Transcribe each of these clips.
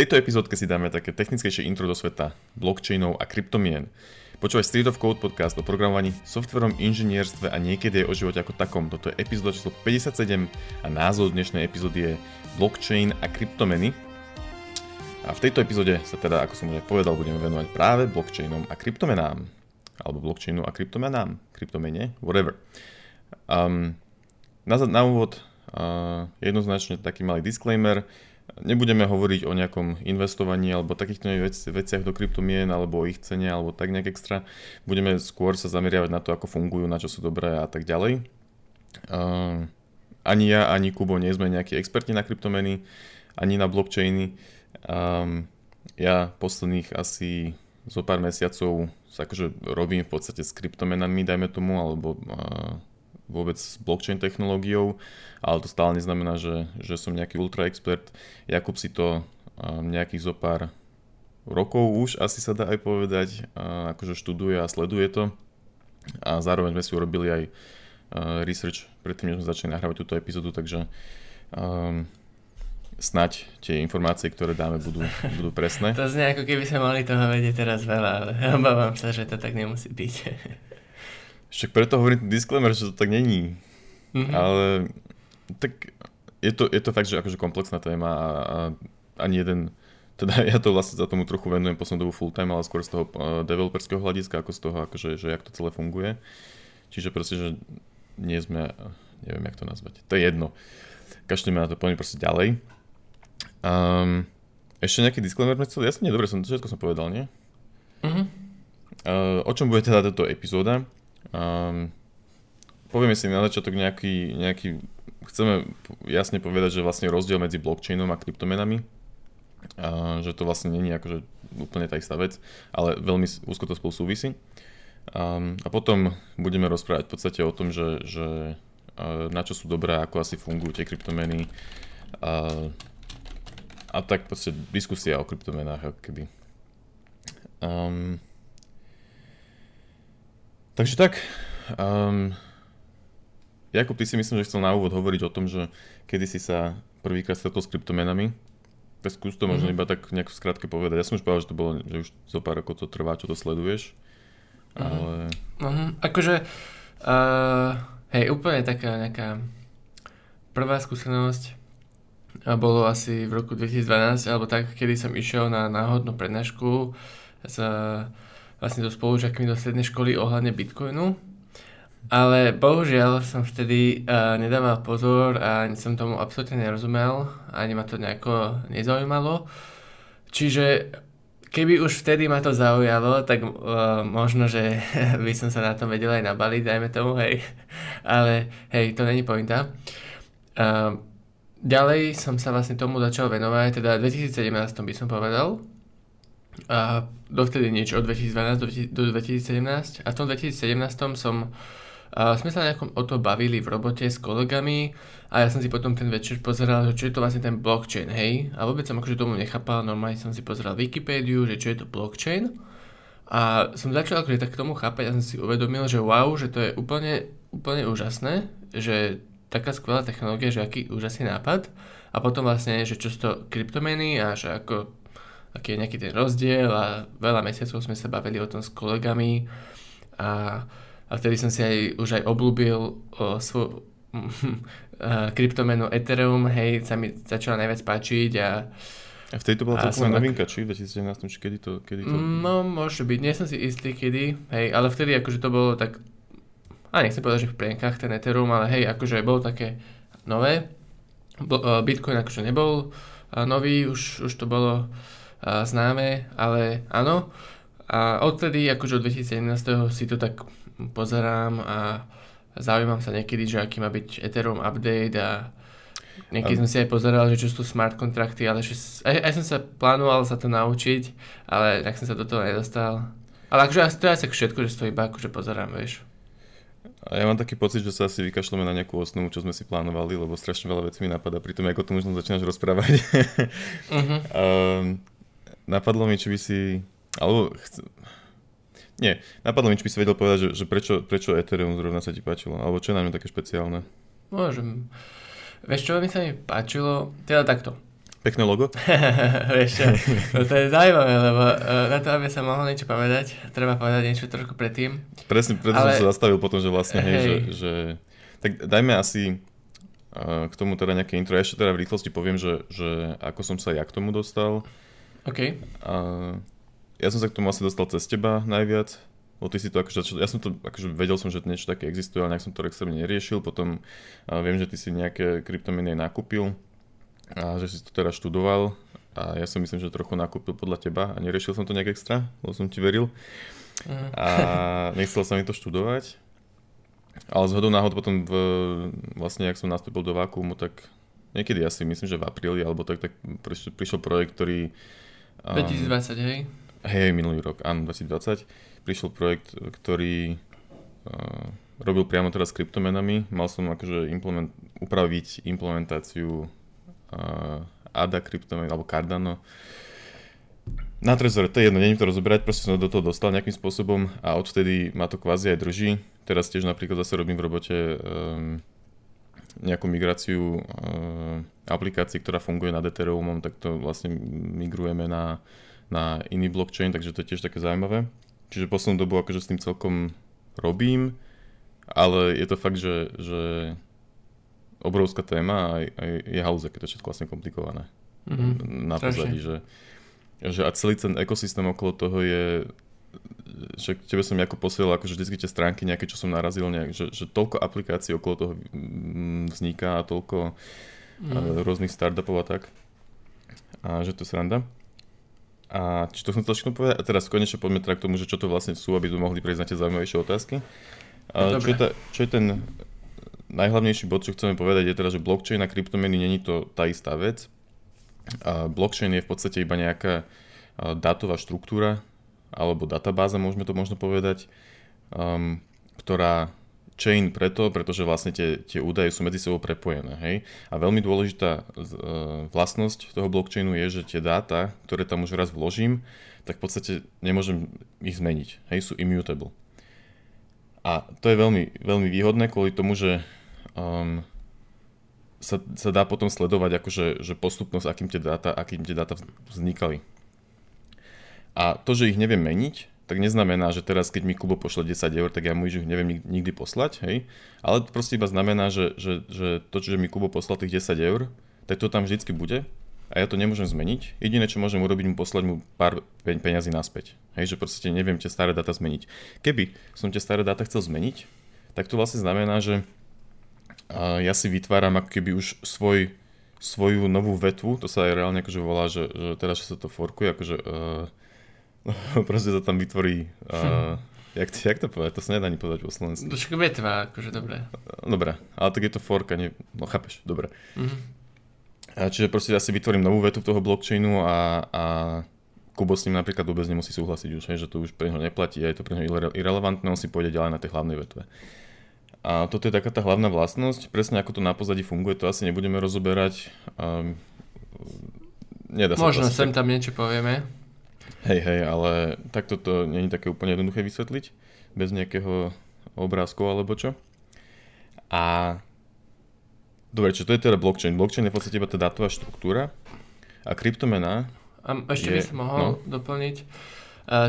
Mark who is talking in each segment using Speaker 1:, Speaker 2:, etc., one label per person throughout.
Speaker 1: tejto epizódke si dáme také technickejšie intro do sveta blockchainov a kryptomien. Počúvaj Street of Code podcast o programovaní, softverom, inžinierstve a niekedy aj o živote ako takom. Toto je epizóda číslo 57 a názov dnešnej epizódy je blockchain a kryptomeny. A v tejto epizóde sa teda, ako som už povedal, budeme venovať práve blockchainom a kryptomenám. Alebo blockchainu a kryptomenám, kryptomene, whatever. Um, na, na úvod uh, jednoznačne taký malý disclaimer. Nebudeme hovoriť o nejakom investovaní alebo takýchto vec, veciach do kryptomien alebo o ich cene alebo tak nejak extra. Budeme skôr sa zameriavať na to, ako fungujú, na čo sú dobré a tak ďalej. Uh, ani ja, ani Kubo nie sme nejakí experti na kryptomeny, ani na blockchainy. Um, ja posledných asi zo pár mesiacov sa akože robím v podstate s kryptomenami, dajme tomu, alebo uh, vôbec s blockchain technológiou, ale to stále neznamená, že, že som nejaký ultra expert. Jakub si to nejakých zo pár rokov už asi sa dá aj povedať, akože študuje a sleduje to. A zároveň sme si urobili aj research predtým, než sme začali nahrávať túto epizódu, takže um, snať tie informácie, ktoré dáme, budú, budú presné.
Speaker 2: To znie ako keby sme mali toho vedieť teraz veľa, ale obávam sa, že to tak nemusí byť.
Speaker 1: Však preto hovorím ten disclaimer, že to tak není. Mm-hmm. Ale tak je to, je to fakt, že akože komplexná téma a, a ani jeden, teda ja to vlastne za tomu trochu venujem poslednú dobu full time, ale skôr z toho uh, developerského hľadiska, ako z toho, akože, že jak to celé funguje. Čiže proste, že nie sme, neviem, jak to nazvať. To je jedno. Kašlíme na to, poďme proste ďalej. Um, ešte nejaký disclaimer sme chceli? Jasne, dobre, som, všetko som povedal, nie? Mm-hmm. Uh, o čom bude teda táto epizóda? Um, povieme si na začiatok nejaký, nejaký, chceme jasne povedať, že vlastne rozdiel medzi blockchainom a kryptomenami, a že to vlastne není akože úplne tá istá vec, ale veľmi úzko to spolu súvisí. Um, a potom budeme rozprávať v podstate o tom, že, že uh, na čo sú dobré, ako asi fungujú tie kryptomeny uh, a tak proste diskusia o kryptomenách ako keby. Um, Takže tak. Um, Jakub, ty si myslím, že chcel na úvod hovoriť o tom, že kedy si sa prvýkrát stretol s kryptomenami. Tak skús to možno mm-hmm. iba tak nejak v skratke povedať. Ja som už povedal, že to bolo, že už zo pár rokov to trvá, čo to sleduješ. Mm-hmm. Ale...
Speaker 2: Mm-hmm. Akože, uh, hej, úplne taká nejaká prvá skúsenosť bolo asi v roku 2012, alebo tak, kedy som išiel na náhodnú prednášku s vlastne so spolužiakmi do strednej školy ohľadne Bitcoinu. Ale bohužiaľ som vtedy uh, nedával pozor a som tomu absolútne nerozumel, ani ma to nejako nezaujímalo. Čiže keby už vtedy ma to zaujalo, tak uh, možno, že by som sa na tom vedel aj nabaliť, dajme tomu, hej. Ale hej, to není pointa. Uh, ďalej som sa vlastne tomu začal venovať, teda v 2017 by som povedal. A dovtedy niečo od 2012 do 2017 a v tom 2017 som a sme sa nejakom o to bavili v robote s kolegami a ja som si potom ten večer pozeral, že čo je to vlastne ten blockchain, hej? A vôbec som akože tomu nechápal, normálne som si pozeral Wikipédiu, že čo je to blockchain. A som začal akože tak k tomu chápať a som si uvedomil, že wow, že to je úplne, úplne úžasné, že taká skvelá technológia, že aký úžasný nápad. A potom vlastne, že čo sú to kryptomeny a že ako aký je nejaký ten rozdiel a veľa mesiacov sme sa bavili o tom s kolegami a, a vtedy som si aj už aj oblúbil o svoj, kryptomenu Ethereum, hej, sa mi začala najviac páčiť a
Speaker 1: a vtedy to bola celková novinka, či? V 2017, či kedy to, kedy to...
Speaker 2: No, môže byť, nie som si istý kedy, hej, ale vtedy akože to bolo tak, a nechcem povedať, že v plienkach ten Ethereum, ale hej, akože bolo také nové, Bitcoin akože nebol nový, už, už to bolo známe, ale áno. A odtedy, akože od 2017. si to tak pozerám a zaujímam sa niekedy, že aký má byť Ethereum update a niekedy som si aj pozeral, že čo sú smart kontrakty, ale že, aj, aj som sa plánoval sa to naučiť, ale tak som sa do toho nedostal. Ale akože to je asi všetko, že to iba akože pozerám, vieš.
Speaker 1: A ja mám taký pocit, že sa asi vykašľame na nejakú osnovu, čo sme si plánovali, lebo strašne veľa vecí mi napadá pri tom, ako to možno začínaš rozprávať. uh-huh. um, napadlo mi, či by si... Alebo... Chce, nie, napadlo mi, či by si vedel povedať, že, že prečo, prečo Ethereum zrovna sa ti páčilo, alebo čo je na ňom také špeciálne?
Speaker 2: Môžem. Vieš čo, mi sa mi páčilo, teda takto.
Speaker 1: Pekné logo?
Speaker 2: Vieš čo, no to je zaujímavé, lebo uh, na to, aby sa mohol niečo povedať, treba povedať niečo trošku predtým.
Speaker 1: Presne, preto Ale... som sa zastavil potom, že vlastne, hej, hej že, že... Tak dajme asi uh, k tomu teda nejaké intro. Ja ešte teda v rýchlosti poviem, že, že ako som sa ja k tomu dostal.
Speaker 2: OK.
Speaker 1: Uh, ja som sa k tomu asi dostal cez teba najviac. Lebo ty si to akože, ja som to, akože vedel som, že niečo také existuje, ale nejak som to extrémne neriešil. Potom viem, že ty si nejaké kryptomeny nakúpil a že si to teda študoval a ja si myslím, že trochu nakúpil podľa teba a neriešil som to nejak extra, lebo som ti veril. Uh. A nechcel som mi to študovať. Ale z hodou náhod potom v, vlastne, ak som nastúpil do Vakuumu, tak niekedy asi myslím, že v apríli alebo tak, tak prišiel projekt, ktorý...
Speaker 2: Um, 2020, hej?
Speaker 1: Hej, minulý rok, áno, 2020. Prišiel projekt, ktorý uh, robil priamo teraz s kryptomenami. Mal som akože implement, upraviť implementáciu uh, ADA kryptomen alebo Cardano. Na Trezore, to je jedno, neviem to rozoberať, proste som do toho dostal nejakým spôsobom a odvtedy ma to kvázi aj drží. Teraz tiež napríklad zase robím v robote um, nejakú migráciu uh, aplikácií, ktorá funguje nad Ethereumom, tak to vlastne migrujeme na, na iný blockchain, takže to je tiež také zaujímavé. Čiže poslednú dobu akože s tým celkom robím, ale je to fakt, že, že obrovská téma a je halúze, keď to všetko vlastne komplikované. Mm-hmm. Na pozadí, že, že a celý ten ekosystém okolo toho je že tebe som ako posielal akože vždy tie stránky nejaké, čo som narazil, nejak, že, že toľko aplikácií okolo toho mm, vzniká a toľko mm. rôznych startupov a tak. A že to sranda. A či to som chcel povedať? A teraz konečne poďme teda k tomu, že čo to vlastne sú, aby sme mohli prejsť na tie zaujímavejšie otázky. A čo, je ta, čo je ten najhlavnejší bod, čo chceme povedať, je teda, že blockchain a kryptomeny není to tá istá vec. A blockchain je v podstate iba nejaká dátová štruktúra, alebo databáza, môžeme to možno povedať, um, ktorá chain preto, pretože vlastne tie, tie údaje sú medzi sebou prepojené. Hej? A veľmi dôležitá uh, vlastnosť toho blockchainu je, že tie dáta, ktoré tam už raz vložím, tak v podstate nemôžem ich zmeniť. Hej? Sú immutable. A to je veľmi, veľmi výhodné kvôli tomu, že um, sa, sa dá potom sledovať akože, že postupnosť, akým tie dáta, akým tie dáta vznikali. A to, že ich neviem meniť, tak neznamená, že teraz, keď mi Kubo pošle 10 eur, tak ja mu ich neviem nikdy poslať, hej? Ale to proste iba znamená, že, že, že to, že mi Kubo poslal tých 10 eur, tak to tam vždycky bude a ja to nemôžem zmeniť. Jediné, čo môžem urobiť, mu poslať mu pár peňazí naspäť. Hej, že proste neviem tie staré dáta zmeniť. Keby som tie staré dáta chcel zmeniť, tak to vlastne znamená, že ja si vytváram ako keby už svoj, svoju novú vetvu, to sa aj reálne akože volá, že, že teraz že sa to forkuje, akože uh, proste to tam vytvorí uh, Jak, jak to povedať? To sa nedá ani povedať po slovensku.
Speaker 2: Však vetva, akože dobre.
Speaker 1: Dobre, ale tak je to forka, nie... no chápeš, dobre. Mm-hmm. Čiže proste ja si vytvorím novú vetu toho blockchainu a, a Kubo s ním napríklad vôbec nemusí súhlasiť už, hej, že to už pre neho neplatí a je to pre neho irrelevantné, on si pôjde ďalej na tej hlavnej vetve. A toto je taká tá hlavná vlastnosť, presne ako to na pozadí funguje, to asi nebudeme rozoberať. Um,
Speaker 2: nedá sa Možno sem tam niečo povieme.
Speaker 1: Hej, hej, ale takto to nie je také úplne jednoduché vysvetliť, bez nejakého obrázku alebo čo. A dobre, čo to je teda blockchain? Blockchain je v podstate iba tá dátová štruktúra a kryptomena
Speaker 2: A ešte je, by som mohol no? doplniť,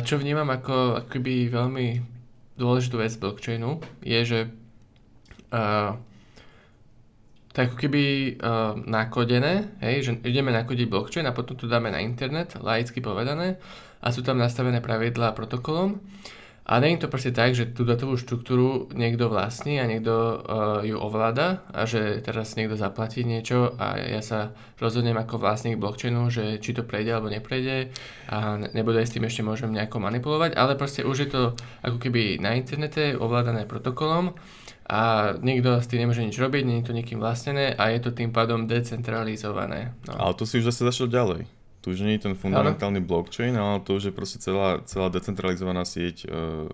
Speaker 2: čo vnímam ako akoby veľmi dôležitú vec blockchainu, je, že uh, ako keby uh, nakodené, hej, že ideme nakodiť blockchain a potom to dáme na internet, laicky povedané, a sú tam nastavené pravidlá protokolom. A nie je to proste tak, že tú datovú štruktúru niekto vlastní a niekto uh, ju ovláda a že teraz niekto zaplatí niečo a ja sa rozhodnem ako vlastník blockchainu, že či to prejde alebo neprejde a nebude s tým ešte môžem nejako manipulovať, ale proste už je to ako keby na internete ovládané protokolom a nikto s tým nemôže nič robiť, nie je to nikým vlastnené a je to tým pádom decentralizované.
Speaker 1: No. Ale to si už zase zašiel ďalej. Tu už nie je ten fundamentálny ano. blockchain, ale to už je proste celá, celá decentralizovaná sieť uh,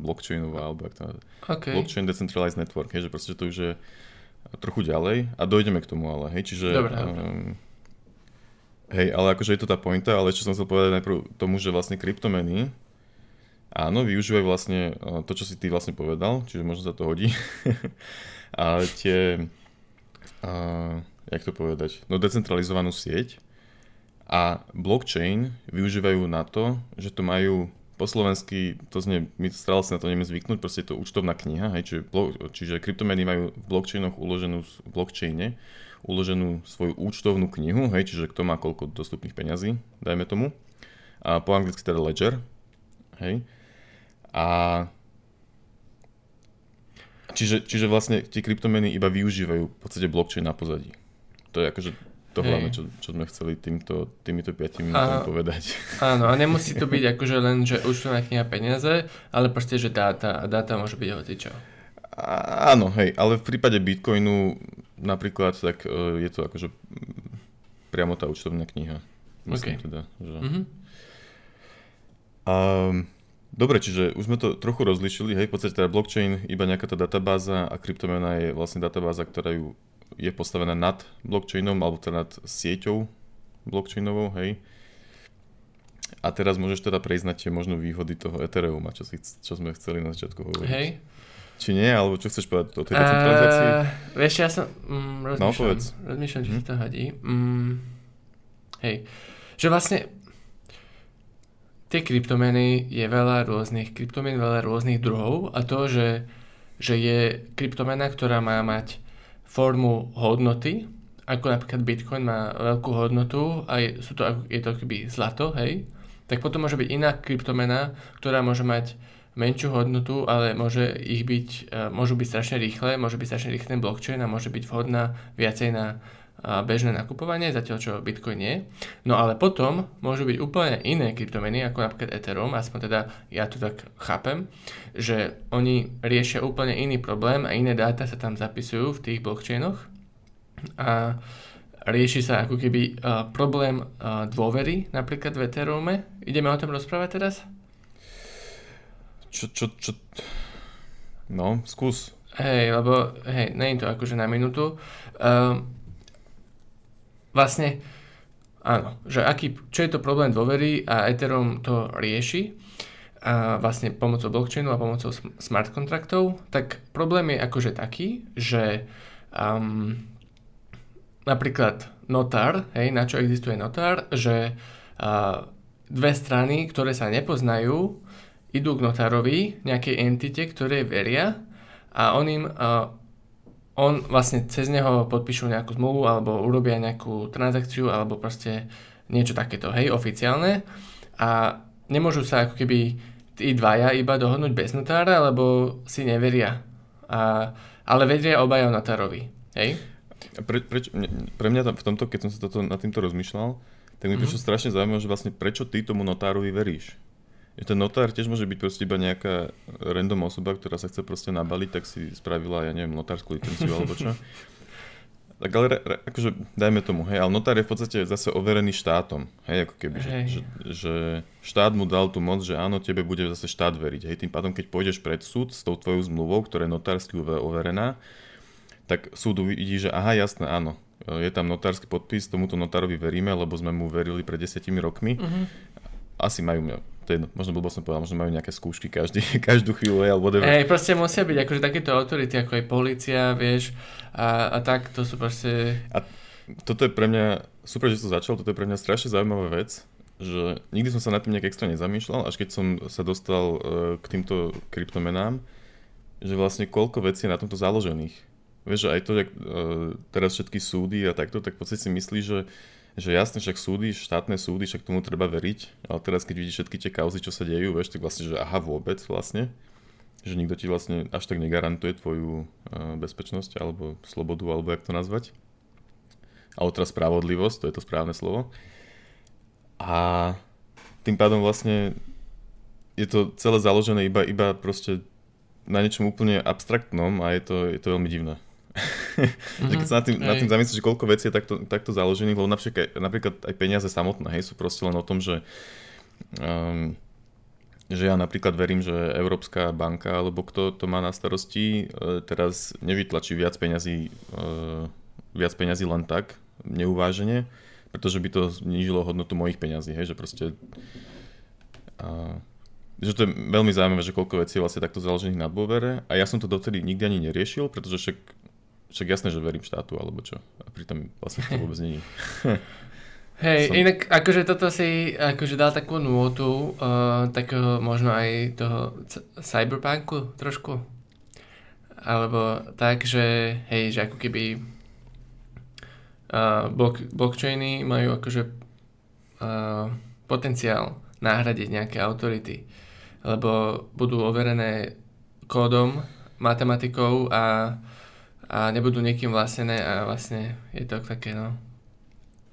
Speaker 1: blockchainová, alebo to okay. Blockchain Decentralized Network, hej, že proste to už je trochu ďalej a dojdeme k tomu ale, hej, čiže... Dobre, um, hej, ale akože je to tá pointa, ale ešte som chcel povedať najprv tomu, že vlastne kryptomeny, Áno, využívajú vlastne eh, to, čo si ty vlastne povedal, čiže možno sa to hodí. a tie, a, jak to povedať, no decentralizovanú sieť, A blockchain využívajú na to, že to majú po slovensky, to znie, my stále si na to nevieme zvyknúť, proste je to účtovná kniha, hej, čiže, čiže kryptomeny majú v blockchainoch uloženú v blockchaine uloženú svoju účtovnú knihu, hej, čiže kto má koľko dostupných peňazí, dajme tomu. A po anglicky teda ledger, hej. A čiže, čiže vlastne tie kryptomeny iba využívajú v podstate blockchain na pozadí. To je akože to hlavne, čo, čo sme chceli týmto, týmito 5 minútami povedať.
Speaker 2: Áno, a nemusí to byť akože len, že účtovná kniha peniaze, ale proste, že dáta, a dáta môže byť hocičo.
Speaker 1: Áno, hej, ale v prípade Bitcoinu napríklad, tak uh, je to akože priamo tá účtovná kniha. Myslím okay. teda, že... Mm-hmm. Um, dobre, čiže už sme to trochu rozlišili, hej, v podstate teda blockchain, iba nejaká tá databáza a kryptomena je vlastne databáza, ktorá ju je postavená nad blockchainom alebo teda nad sieťou blockchainovou, hej. A teraz môžeš teda prejsť na tie možno výhody toho Ethereuma, čo, si, čo sme chceli na začiatku hovoriť.
Speaker 2: Hej.
Speaker 1: Či nie, alebo čo chceš povedať o tejto centralizácii? Uh,
Speaker 2: vieš, ja som mm, rozmýšľam, no, povedz. rozmýšľam, či hm? to hodí. Mm, hej, že vlastne tie kryptomeny je veľa rôznych kryptomien, veľa rôznych druhov a to, že, že je kryptomena, ktorá má mať formu hodnoty, ako napríklad Bitcoin má veľkú hodnotu a je, sú to, je to akoby zlato, hej, tak potom môže byť iná kryptomena, ktorá môže mať menšiu hodnotu, ale môže ich byť, e, môžu byť strašne rýchle, môže byť strašne rýchly blockchain a môže byť vhodná viacej na bežné nakupovanie, zatiaľ čo Bitcoin nie. No ale potom môžu byť úplne iné kryptomeny, ako napríklad Ethereum, aspoň teda ja to tak chápem, že oni riešia úplne iný problém a iné dáta sa tam zapisujú v tých blockchainoch a rieši sa ako keby uh, problém uh, dôvery napríklad v Ethereume. Ideme o tom rozprávať teraz?
Speaker 1: Čo, čo, čo... No, skús.
Speaker 2: Hej, lebo, hej, nie je to akože na minútu. Uh, vlastne, áno, že aký, čo je to problém dôvery a Ethereum to rieši a vlastne pomocou blockchainu a pomocou smart kontraktov, tak problém je akože taký, že um, napríklad notár, hej, na čo existuje notár, že uh, dve strany, ktoré sa nepoznajú, idú k notárovi, nejakej entite, ktoré veria a on im uh, on vlastne cez neho podpíšu nejakú zmluvu alebo urobia nejakú transakciu alebo proste niečo takéto, hej, oficiálne a nemôžu sa ako keby tí dvaja iba dohodnúť bez notára, lebo si neveria. A, ale veria obaja notárovi, hej?
Speaker 1: Pre, preč, pre mňa tam, v tomto, keď som sa toto, nad týmto rozmýšľal, tak mi mm-hmm. prišlo strašne zaujímavé, že vlastne prečo ty tomu notárovi veríš? Ten notár tiež môže byť proste iba nejaká random osoba, ktorá sa chce proste nabaliť, tak si spravila, ja neviem, notárskú licenciu alebo čo. Tak ale akože dajme tomu, hej, ale notár je v podstate zase overený štátom, hej, ako keby, hej. Že, že, štát mu dal tú moc, že áno, tebe bude zase štát veriť, hej, tým pádom, keď pôjdeš pred súd s tou tvojou zmluvou, ktorá je notársky overená, tak súd uvidí, že aha, jasné, áno, je tam notársky podpis, tomuto notárovi veríme, lebo sme mu verili pred desiatimi rokmi. Uh-huh. Asi majú to je, možno blbo som povedal, možno majú nejaké skúšky každý, každú chvíľu, alebo whatever.
Speaker 2: Hej, proste musia byť akože takéto autority, ako aj policia, vieš, a, a tak, to sú proste...
Speaker 1: A toto je pre mňa, super, že to začal, toto je pre mňa strašne zaujímavá vec, že nikdy som sa nad tým nejak extra nezamýšľal, až keď som sa dostal uh, k týmto kryptomenám, že vlastne koľko vecí je na tomto založených. Vieš, že aj to, jak uh, teraz všetky súdy a takto, tak v podstate si myslí, že že jasne, však súdy, štátne súdy, však tomu treba veriť, ale teraz keď vidíš všetky tie kauzy, čo sa dejú, vieš, tak vlastne, že aha, vôbec vlastne, že nikto ti vlastne až tak negarantuje tvoju uh, bezpečnosť alebo slobodu, alebo jak to nazvať. Alebo teda spravodlivosť, to je to správne slovo. A tým pádom vlastne je to celé založené iba, iba proste na niečom úplne abstraktnom a je to, je to veľmi divné mm-hmm. keď sa nad tým, nad tým zamyslíš, že koľko vecí je takto, takto založených, lebo napríklad, napríklad aj peniaze samotné, hej, sú proste len o tom, že um, že ja napríklad verím, že Európska banka alebo kto to má na starosti e, teraz nevytlačí viac peňazí, e, viac peňazí len tak, neuvážene, pretože by to znížilo hodnotu mojich peňazí, hej, že proste a, že to je veľmi zaujímavé, že koľko vecí je vlastne takto založených na dôvere a ja som to dovtedy nikdy ani neriešil, pretože však však jasné, že verím štátu, alebo čo. A pritom vlastne to vôbec není.
Speaker 2: Hej, som... inak akože toto si akože dal takú nôtu uh, takého možno aj toho c- cyberpunku trošku. Alebo tak, že hej, že ako keby uh, block, blockchainy majú akože uh, potenciál nahradiť nejaké autority, lebo budú overené kódom, matematikou a, a nebudú niekým vlastnené a vlastne je to také no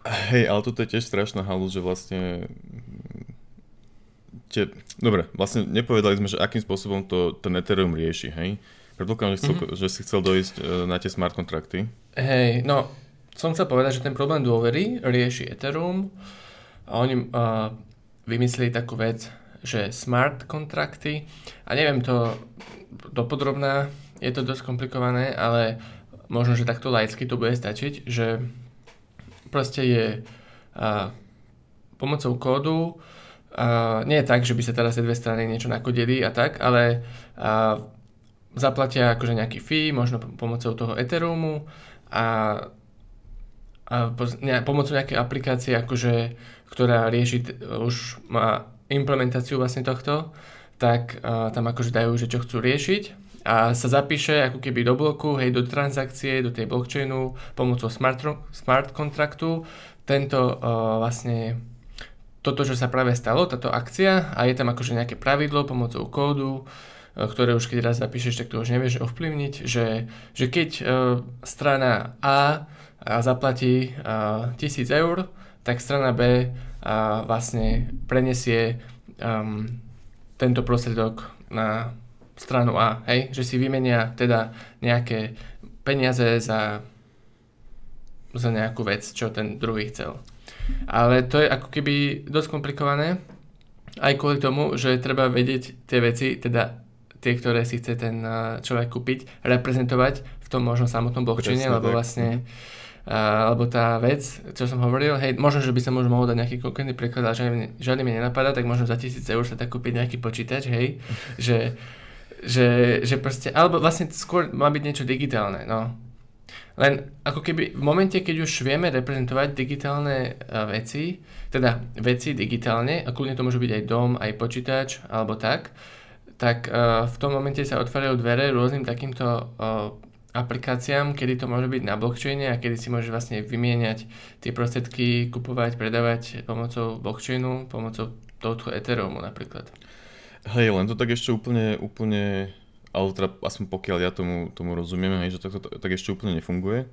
Speaker 1: Hej, ale toto je tiež strašná halus, že vlastne tie, dobre, vlastne nepovedali sme, že akým spôsobom to ten Ethereum rieši, hej? Predpokladám, že, chcel, mm-hmm. že si chcel dojsť uh, na tie smart kontrakty.
Speaker 2: Hej, no, som chcel povedať, že ten problém dôvery rieši Ethereum a oni uh, vymysleli takú vec, že smart kontrakty, a neviem to dopodrobná, je to dosť komplikované, ale možno, že takto laicky to bude stačiť, že proste je a, pomocou kódu, a, nie je tak, že by sa teraz tie dve strany niečo nakodili a tak, ale a, zaplatia akože nejaký fee, možno pomocou toho Ethereumu a, a ne, pomocou nejakej aplikácie, akože, ktorá rieši, už má implementáciu vlastne tohto, tak a, tam akože dajú, že čo chcú riešiť a sa zapíše ako keby do bloku, hej, do transakcie, do tej blockchainu pomocou smart, smart kontraktu. Tento uh, vlastne toto, čo sa práve stalo, táto akcia a je tam akože nejaké pravidlo pomocou kódu, uh, ktoré už keď raz zapíšeš, tak to už nevieš ovplyvniť, že, že keď uh, strana A zaplatí uh, 1000 eur, tak strana B uh, vlastne prenesie um, tento prostriedok na stranu A, hej, že si vymenia teda nejaké peniaze za, za nejakú vec, čo ten druhý chcel. Ale to je ako keby dosť komplikované, aj kvôli tomu, že treba vedieť tie veci, teda tie, ktoré si chce ten eh, človek kúpiť, reprezentovať v tom možno samotnom blockchaine, lebo vlastne uh, tá vec, čo som hovoril, hej, možno, že by sa možno mohol dať nejaký konkrétny príklad, ale žiadny, žiadny mi nenapadá, tak možno za tisíc eur sa tak kúpiť nejaký počítač, hej, že že, že proste, alebo vlastne skôr má byť niečo digitálne, no. Len ako keby v momente, keď už vieme reprezentovať digitálne uh, veci, teda veci digitálne, a kľudne to môže byť aj dom, aj počítač, alebo tak, tak uh, v tom momente sa otvárajú dvere rôznym takýmto uh, aplikáciám, kedy to môže byť na blockchaine a kedy si môžeš vlastne vymieňať tie prostriedky, kupovať, predávať pomocou blockchainu, pomocou tohto Ethereumu napríklad.
Speaker 1: Hej, len to tak ešte úplne, úplne, ale teda aspoň pokiaľ ja tomu, tomu rozumiem, hej, že to, to tak ešte úplne nefunguje.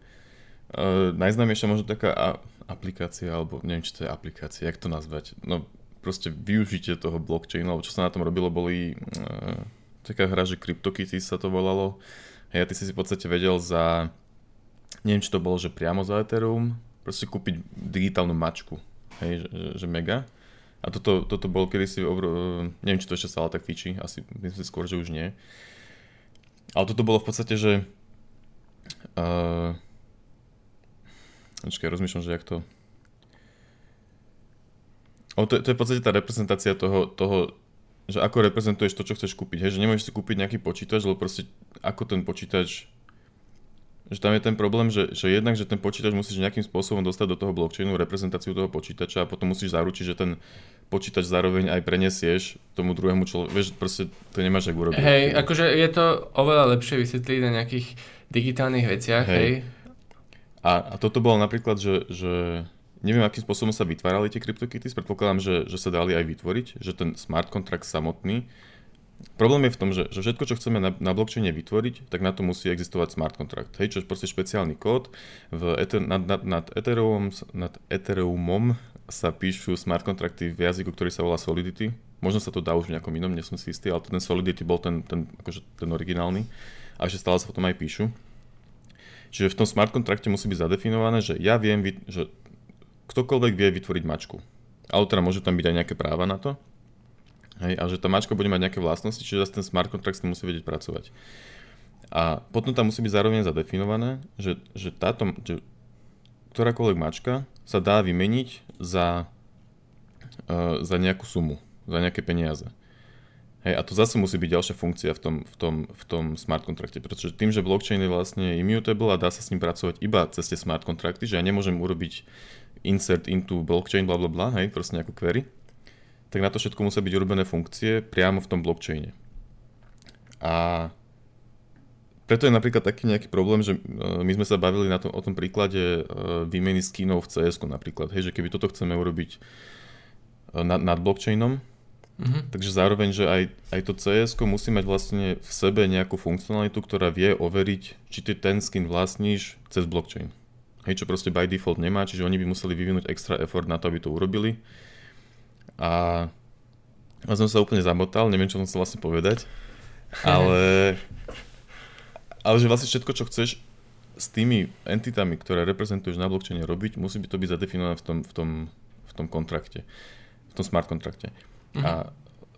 Speaker 1: Uh, najznámejšia možno taká a, aplikácia, alebo neviem, či to je aplikácia, jak to nazvať. No proste využitie toho blockchainu, alebo čo sa na tom robilo, boli uh, taká hra, že CryptoKitties sa to volalo. Hej, a ty si si v podstate vedel za, neviem, či to bolo, že priamo za Ethereum, proste kúpiť digitálnu mačku. Hej, že, že mega. A toto, toto bol kedysi, obro... neviem, či to ešte stále tak fičí, asi myslím si skôr, že už nie. Ale toto bolo v podstate, že... Uh... Počkaj, rozmýšľam, že jak to... O, to, to je v podstate tá reprezentácia toho, toho, že ako reprezentuješ to, čo chceš kúpiť. Hej, že nemôžeš si kúpiť nejaký počítač, lebo proste ako ten počítač že tam je ten problém, že, že jednak, že ten počítač musíš nejakým spôsobom dostať do toho blockchainu reprezentáciu toho počítača a potom musíš zaručiť, že ten počítač zároveň aj prenesieš tomu druhému človeku. Vieš, proste to nemáš ak urobiť.
Speaker 2: Hej, akože je to oveľa lepšie vysvetliť na nejakých digitálnych veciach, hej. hej.
Speaker 1: A, a toto bolo napríklad, že, že neviem, akým spôsobom sa vytvárali tie CryptoKitties, predpokladám, že, že sa dali aj vytvoriť, že ten smart contract samotný Problém je v tom, že, že všetko, čo chceme na, na blockchaine vytvoriť, tak na to musí existovať smart contract. Hej, čo je proste špeciálny kód. V ether, nad, nad, nad, Ethereum, nad Ethereumom sa píšu smart kontrakty v jazyku, ktorý sa volá Solidity. Možno sa to dá už v nejakom inom, nie som si istý, ale ten Solidity bol ten, ten, akože ten originálny. A že stále sa potom aj píšu. Čiže v tom smart kontrakte musí byť zadefinované, že ja viem, že ktokoľvek vie vytvoriť mačku. Ale teda môžu tam byť aj nejaké práva na to. Hej, a že tá mačka bude mať nejaké vlastnosti, čiže zase ten smart contract s tým musí vedieť pracovať. A potom tam musí byť zároveň zadefinované, že, že táto, že ktorákoľvek mačka sa dá vymeniť za, uh, za nejakú sumu, za nejaké peniaze. Hej, a to zase musí byť ďalšia funkcia v tom, v, tom, v tom smart kontrakte, pretože tým, že blockchain je vlastne immutable a dá sa s ním pracovať iba cez tie smart kontrakty, že ja nemôžem urobiť insert into blockchain, bla bla bla, hej, proste nejakú query, tak na to všetko musia byť urobené funkcie priamo v tom blockchaine. A preto je napríklad taký nejaký problém, že e, my sme sa bavili na tom, o tom príklade e, výmeny skinov v cs napríklad, hej, že keby toto chceme urobiť e, nad, nad blockchainom, mm-hmm. takže zároveň, že aj, aj to cs musí mať vlastne v sebe nejakú funkcionalitu, ktorá vie overiť, či ty ten skin vlastníš cez blockchain. Hej, čo proste by default nemá, čiže oni by museli vyvinúť extra effort na to, aby to urobili. A ja som sa úplne zamotal, neviem, čo som chcel vlastne povedať, ale, ale že vlastne všetko, čo chceš s tými entitami, ktoré reprezentuješ na blockchaine robiť, musí by to byť zadefinované v tom, v tom, v tom kontrakte, v tom smart kontrakte. Mhm. A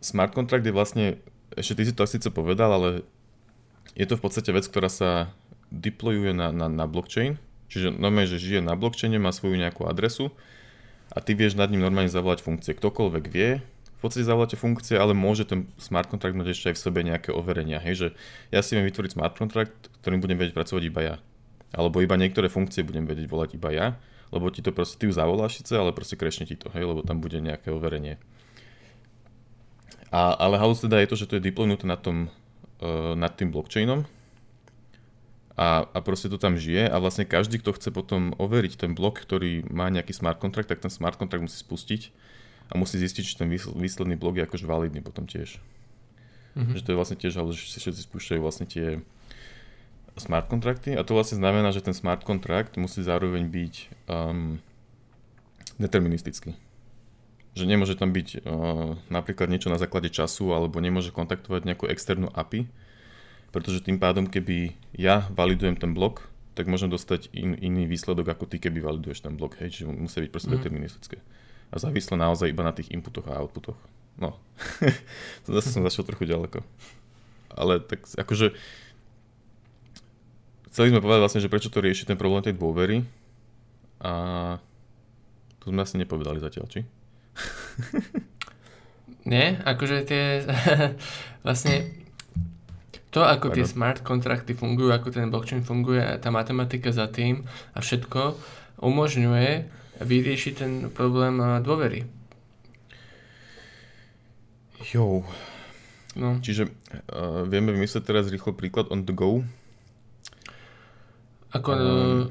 Speaker 1: smart kontrakt je vlastne, ešte ty si to asi povedal, ale je to v podstate vec, ktorá sa deployuje na, na, na blockchain, Čiže normálne, že žije na blockchaine, má svoju nejakú adresu a ty vieš nad ním normálne zavolať funkcie. Ktokoľvek vie, v podstate zavoláte funkcie, ale môže ten smart contract mať ešte aj v sebe nejaké overenia. Hej, že ja si viem vytvoriť smart contract, ktorým budem vedieť pracovať iba ja. Alebo iba niektoré funkcie budem vedieť volať iba ja, lebo ti to proste, ty ju zavoláš síce, ale proste krešne ti to, hej, lebo tam bude nejaké overenie. A, ale halus teda je to, že to je deploynuté nad, tom, uh, nad tým blockchainom, a, a proste to tam žije a vlastne každý, kto chce potom overiť ten blok, ktorý má nejaký smart contract, tak ten smart contract musí spustiť a musí zistiť, či ten výsledný blok je akože validný potom tiež. Mm-hmm. Že to je vlastne tiež, ale že si všetci spúšťajú vlastne tie smart kontrakty a to vlastne znamená, že ten smart kontrakt musí zároveň byť um, deterministický. Že nemôže tam byť uh, napríklad niečo na základe času alebo nemôže kontaktovať nejakú externú API, pretože tým pádom, keby ja validujem ten blok, tak môžem dostať in, iný výsledok ako ty, keby validuješ ten blok, hej, čiže musí byť proste mm. deterministické. A závisle naozaj iba na tých inputoch a outputoch. No, zase som zašiel trochu ďaleko. Ale tak akože chceli sme povedať vlastne, že prečo to rieši ten problém tej dôvery a to sme asi nepovedali zatiaľ, či?
Speaker 2: Nie, akože tie vlastne to, ako tie smart kontrakty fungujú, ako ten blockchain funguje, tá matematika za tým a všetko umožňuje vyriešiť ten problém dôvery.
Speaker 1: Jo. No. Čiže uh, vieme vymyslieť teraz rýchlo príklad on the go.
Speaker 2: Ako um,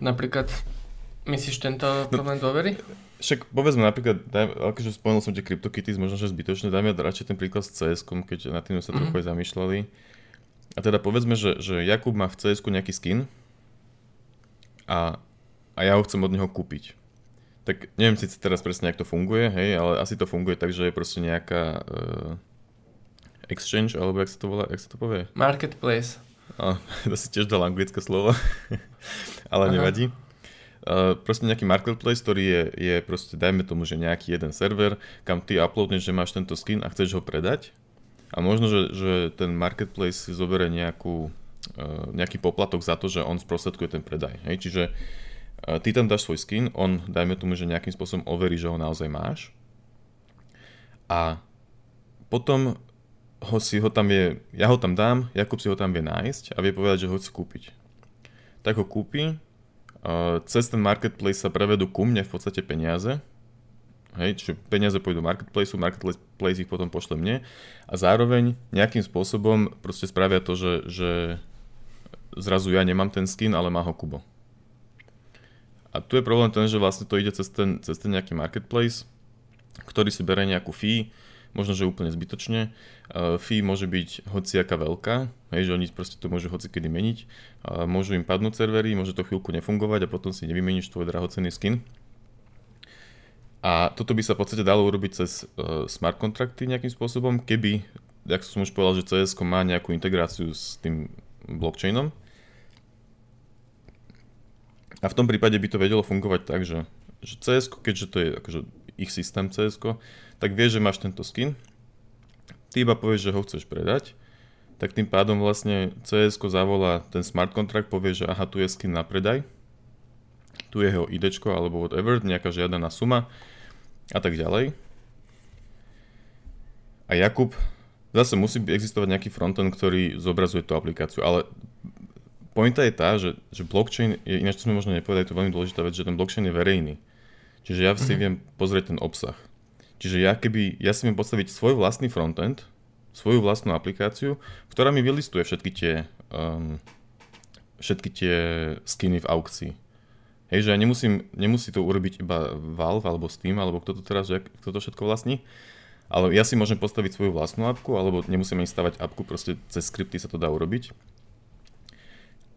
Speaker 2: napríklad, myslíš tento no, problém dôvery?
Speaker 1: Však povedzme napríklad, daj, akože spomenul som tie CryptoKitties, možno že zbytočne, dajme radšej ten príklad s cs keď nad tým sa mm-hmm. trochu aj zamýšľali. A teda povedzme, že, že Jakub má v cs nejaký skin a, a ja ho chcem od neho kúpiť. Tak neviem síce teraz presne, ako to funguje, hej, ale asi to funguje tak, že je proste nejaká uh, exchange, alebo jak sa to volá, jak sa to povie?
Speaker 2: Marketplace.
Speaker 1: A, to si tiež dal anglické slovo, ale Aha. nevadí. Uh, proste nejaký marketplace, ktorý je, je proste, dajme tomu, že nejaký jeden server, kam ty uploadneš, že máš tento skin a chceš ho predať a možno, že, že ten marketplace si zoberie nejakú, e, nejaký poplatok za to, že on sprostredkuje ten predaj. Hej? Čiže e, ty tam dáš svoj skin, on dajme tomu, že nejakým spôsobom overí, že ho naozaj máš. A potom ho si ho tam vie, ja ho tam dám, Jakub si ho tam vie nájsť a vie povedať, že ho chce kúpiť. Tak ho kúpi, e, cez ten marketplace sa prevedú ku mne v podstate peniaze, Hej, čiže peniaze pôjdu marketplaceu, marketplace ich potom pošle mne a zároveň nejakým spôsobom proste spravia to, že, že zrazu ja nemám ten skin, ale má ho Kubo. A tu je problém ten, že vlastne to ide cez ten, cez ten nejaký marketplace, ktorý si bere nejakú fee, možno, že úplne zbytočne. Uh, fee môže byť hociaká veľká, hej, že oni proste to môžu hocikedy meniť. Uh, môžu im padnúť servery, môže to chvíľku nefungovať a potom si nevymeníš tvoj drahocenný skin. A toto by sa v podstate dalo urobiť cez uh, smart kontrakty nejakým spôsobom, keby, jak som už povedal, že CS má nejakú integráciu s tým blockchainom. A v tom prípade by to vedelo fungovať tak, že, že CS, keďže to je akože ich systém CS, tak vieš, že máš tento skin, ty iba povieš, že ho chceš predať, tak tým pádom vlastne CS zavolá ten smart kontrakt, povie, že aha, tu je skin na predaj, tu je jeho ID alebo whatever, nejaká žiadaná suma, a tak ďalej. A Jakub, zase musí existovať nejaký frontend, ktorý zobrazuje tú aplikáciu, ale pointa je tá, že, že blockchain, je, ináč to sme možno nepovedali, to je veľmi dôležitá vec, že ten blockchain je verejný. Čiže ja si mm-hmm. viem pozrieť ten obsah. Čiže ja keby, ja si viem postaviť svoj vlastný frontend, svoju vlastnú aplikáciu, ktorá mi vylistuje všetky tie, um, všetky tie skiny v aukcii. Hej, že ja nemusím, nemusí to urobiť iba Valve alebo Steam, alebo kto to teraz, že, kto to všetko vlastní, ale ja si môžem postaviť svoju vlastnú apku, alebo nemusím ani stavať apku, proste cez skripty sa to dá urobiť.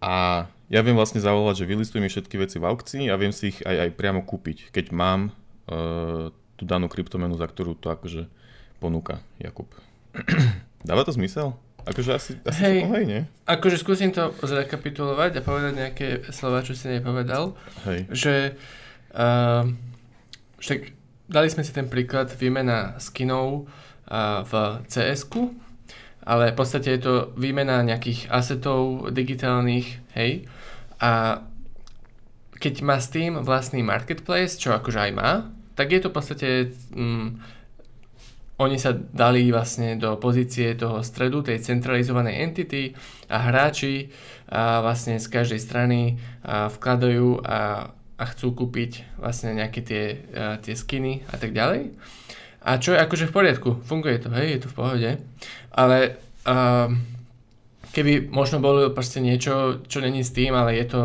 Speaker 1: A ja viem vlastne zavolať, že vylistuj mi všetky veci v aukcii a viem si ich aj, aj priamo kúpiť, keď mám uh, tú danú kryptomenu, za ktorú to akože ponúka Jakub. Dáva to zmysel? Akože asi, asi
Speaker 2: hej,
Speaker 1: to, hej, nie?
Speaker 2: Akože skúsim to zrekapitulovať a povedať nejaké slova, čo si nepovedal.
Speaker 1: Hej.
Speaker 2: Že uh, však dali sme si ten príklad výmena skinov v cs ale v podstate je to výmena nejakých asetov digitálnych, hej, a keď má Steam vlastný marketplace, čo akože aj má, tak je to v podstate, mm, oni sa dali vlastne do pozície toho stredu, tej centralizovanej entity a hráči a vlastne z každej strany a vkladajú a a chcú kúpiť vlastne nejaké tie, uh, tie skiny a tak ďalej. A čo je akože v poriadku, funguje to, hej, je to v pohode, ale uh, keby možno bolo proste niečo, čo není s tým, ale je to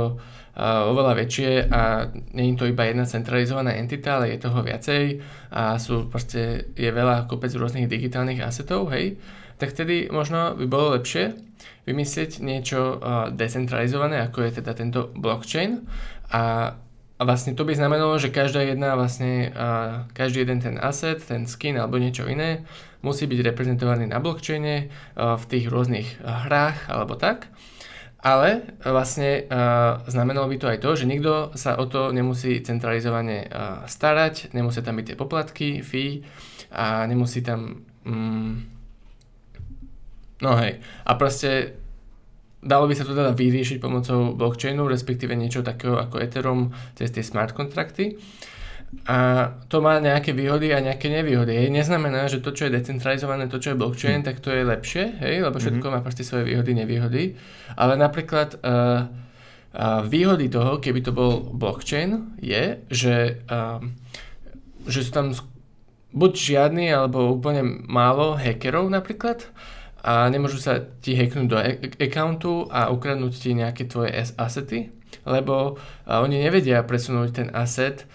Speaker 2: oveľa väčšie a není to iba jedna centralizovaná entita, ale je toho viacej a sú proste, je veľa kopec rôznych digitálnych asetov, hej, tak tedy možno by bolo lepšie vymyslieť niečo decentralizované, ako je teda tento blockchain a a vlastne to by znamenalo, že každá jedna vlastne, každý jeden ten asset, ten skin alebo niečo iné musí byť reprezentovaný na blockchaine v tých rôznych hrách alebo tak. Ale vlastne uh, znamenalo by to aj to, že nikto sa o to nemusí centralizovane uh, starať, nemusia tam byť tie poplatky, fee a nemusí tam... Um, no hej. A proste Dalo by sa to teda vyriešiť pomocou blockchainu, respektíve niečo takého ako Ethereum cez tie smart kontrakty. A to má nejaké výhody a nejaké nevýhody. Hej. Neznamená, že to, čo je decentralizované, to, čo je blockchain, mm. tak to je lepšie, hej, lebo všetko mm-hmm. má proste svoje výhody, nevýhody. Ale napríklad uh, uh, výhody toho, keby to bol blockchain, je, že, uh, že sú tam buď žiadny, alebo úplne málo hackerov napríklad, a nemôžu sa ti hacknúť do accountu a ukradnúť ti nejaké tvoje asety, lebo oni nevedia presunúť ten asset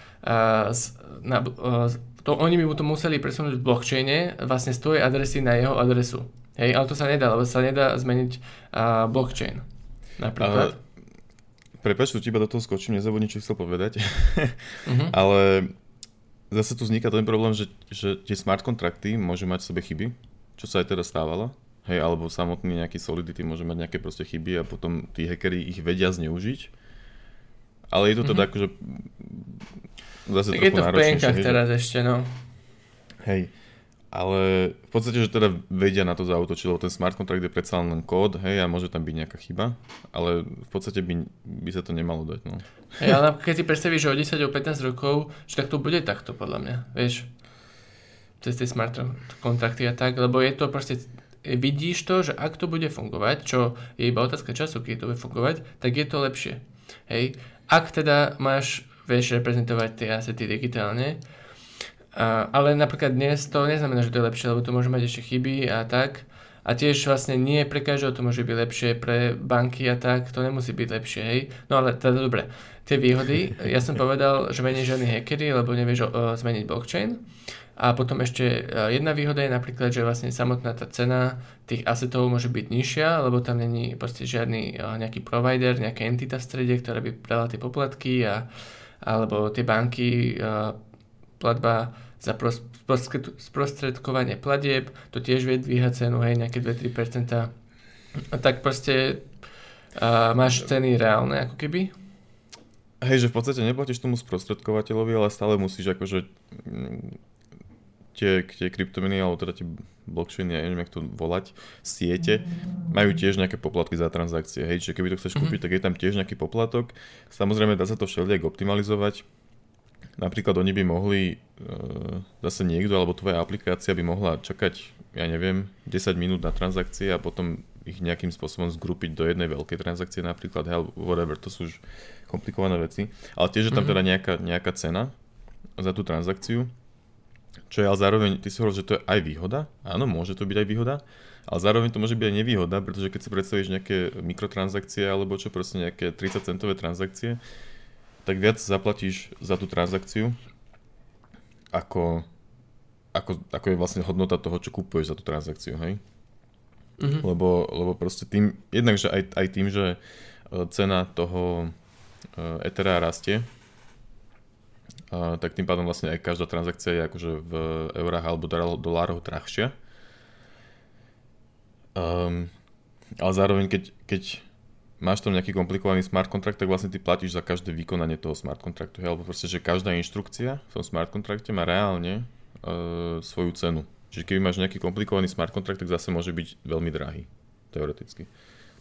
Speaker 2: na, uh, to, oni by mu to museli presunúť v blockchaine vlastne z tvojej adresy na jeho adresu. Hej, ale to sa nedá, lebo sa nedá zmeniť uh, blockchain. Napríklad. Ale,
Speaker 1: prepač, tu iba do toho skočím, nezabudni, čo chcel povedať. uh-huh. ale zase tu vzniká ten problém, že, že tie smart kontrakty môžu mať v sebe chyby, čo sa aj teda stávalo. Hej, alebo samotný nejaký Solidity môže mať nejaké proste chyby a potom tí hackeri ich vedia zneužiť. Ale je to teda mm-hmm. akože
Speaker 2: zase tak je to v plienkach teraz ešte, no.
Speaker 1: Hej, ale v podstate, že teda vedia na to zautočiť, lebo ten smart contract je predsa len kód, hej, a môže tam byť nejaká chyba, ale v podstate by, by sa to nemalo dať, no.
Speaker 2: Hej, ale keď si predstavíš, že o 10 o 15 rokov, že tak to bude takto, podľa mňa, vieš, cez tie smart kontrakty a tak, lebo je to proste vidíš to, že ak to bude fungovať, čo je iba otázka času, keď to bude fungovať, tak je to lepšie. Hej. Ak teda máš, vieš reprezentovať tie asety digitálne, a, ale napríklad dnes to neznamená, že to je lepšie, lebo to môže mať ešte chyby a tak. A tiež vlastne nie pre každého to môže byť lepšie, pre banky a tak, to nemusí byť lepšie, hej. No ale teda dobre, tie výhody, ja som povedal, že menej žiadny hackery, lebo nevieš o, zmeniť blockchain. A potom ešte e, jedna výhoda je napríklad, že vlastne samotná tá cena tých asetov môže byť nižšia, lebo tam není proste žiadny e, nejaký provider, nejaká entita v strede, ktorá by brala tie poplatky a, alebo tie banky, platba za sprostredkovanie platieb, to tiež vie dvíhať cenu, hej, nejaké 2-3%. A tak proste a máš ceny reálne ako keby.
Speaker 1: Hej, že v podstate neplatíš tomu sprostredkovateľovi, ale stále musíš akože tie, tie kryptomeny, alebo teda tie blockchainy, ja neviem, jak to volať, siete, majú tiež nejaké poplatky za transakcie. Hej, čiže keby to chceš kúpiť, mm-hmm. tak je tam tiež nejaký poplatok. Samozrejme, dá sa to všelijak optimalizovať. Napríklad oni by mohli, e, zase niekto, alebo tvoja aplikácia by mohla čakať, ja neviem, 10 minút na transakcie a potom ich nejakým spôsobom zgrupiť do jednej veľkej transakcie napríklad, hell, whatever, to sú už komplikované veci. Ale tiež je tam mm-hmm. teda nejaká, nejaká cena, za tú transakciu, čo je ale zároveň, ty si hovoril, že to je aj výhoda, áno, môže to byť aj výhoda, ale zároveň to môže byť aj nevýhoda, pretože keď si predstavíš nejaké mikrotransakcie alebo čo proste nejaké 30 centové transakcie, tak viac zaplatíš za tú transakciu, ako, ako, ako je vlastne hodnota toho, čo kúpuješ za tú transakciu, hej? Mm-hmm. Lebo, lebo proste tým, jednak, že aj, aj tým, že e, cena toho e, Ethera rastie, a, tak tým pádom vlastne aj každá transakcia je akože v eurách alebo dolároch drahšia. Um, ale zároveň, keď, keď máš tam nejaký komplikovaný smart kontrakt, tak vlastne ty platíš za každé vykonanie toho smart kontraktu. Alebo proste, že každá inštrukcia v tom smart kontrakte má reálne uh, svoju cenu. Čiže keby máš nejaký komplikovaný smart kontrakt, tak zase môže byť veľmi drahý, teoreticky.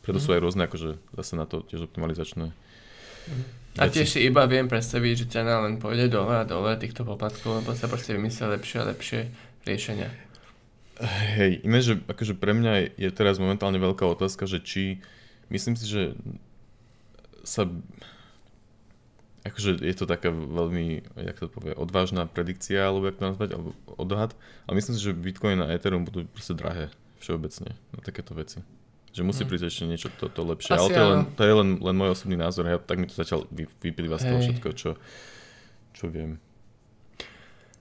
Speaker 1: Preto mm. sú aj rôzne akože zase na to tiež optimalizačné
Speaker 2: a tiež si iba viem predstaviť, že cena len pôjde dole a dole týchto poplatkov, lebo sa proste vymyslia lepšie a lepšie riešenia.
Speaker 1: Hej, iné, že akože pre mňa je teraz momentálne veľká otázka, že či, myslím si, že sa, akože je to taká veľmi, jak to povie, odvážna predikcia, alebo jak to nazvať, alebo odhad, ale myslím si, že Bitcoin a Ethereum budú proste drahé všeobecne na takéto veci. Že musí hmm. prísť ešte niečo to, to lepšie. Asi Ale to je, len, to je len, len môj osobný názor. Ja, tak mi to zatiaľ vy, vyplýva z toho všetko, čo, čo viem.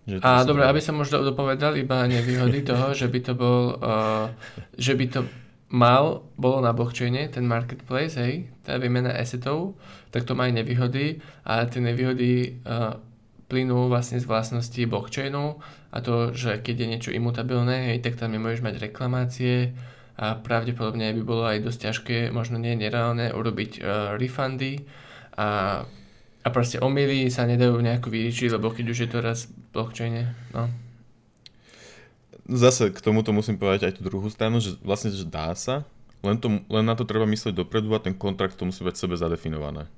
Speaker 2: Že a dobre, aby som možno dopovedal iba nevýhody toho, že by to bol, uh, že by to mal, bolo na blockchaine, ten marketplace, hej, tá výmena assetov, tak to má aj nevýhody a tie nevýhody uh, plynú vlastne z vlastnosti blockchainu a to, že keď je niečo imutabilné, hej, tak tam nemôžeš mať reklamácie, a pravdepodobne by bolo aj dosť ťažké, možno nie nereálne, urobiť uh, refundy a, a proste omily sa nedajú nejako vyriešiť, lebo keď už je to raz v blockchaine, no.
Speaker 1: Zase k tomuto musím povedať aj tú druhú stranu, že vlastne že dá sa, len, to, len na to treba myslieť dopredu a ten kontrakt to musí byť sebe zadefinované.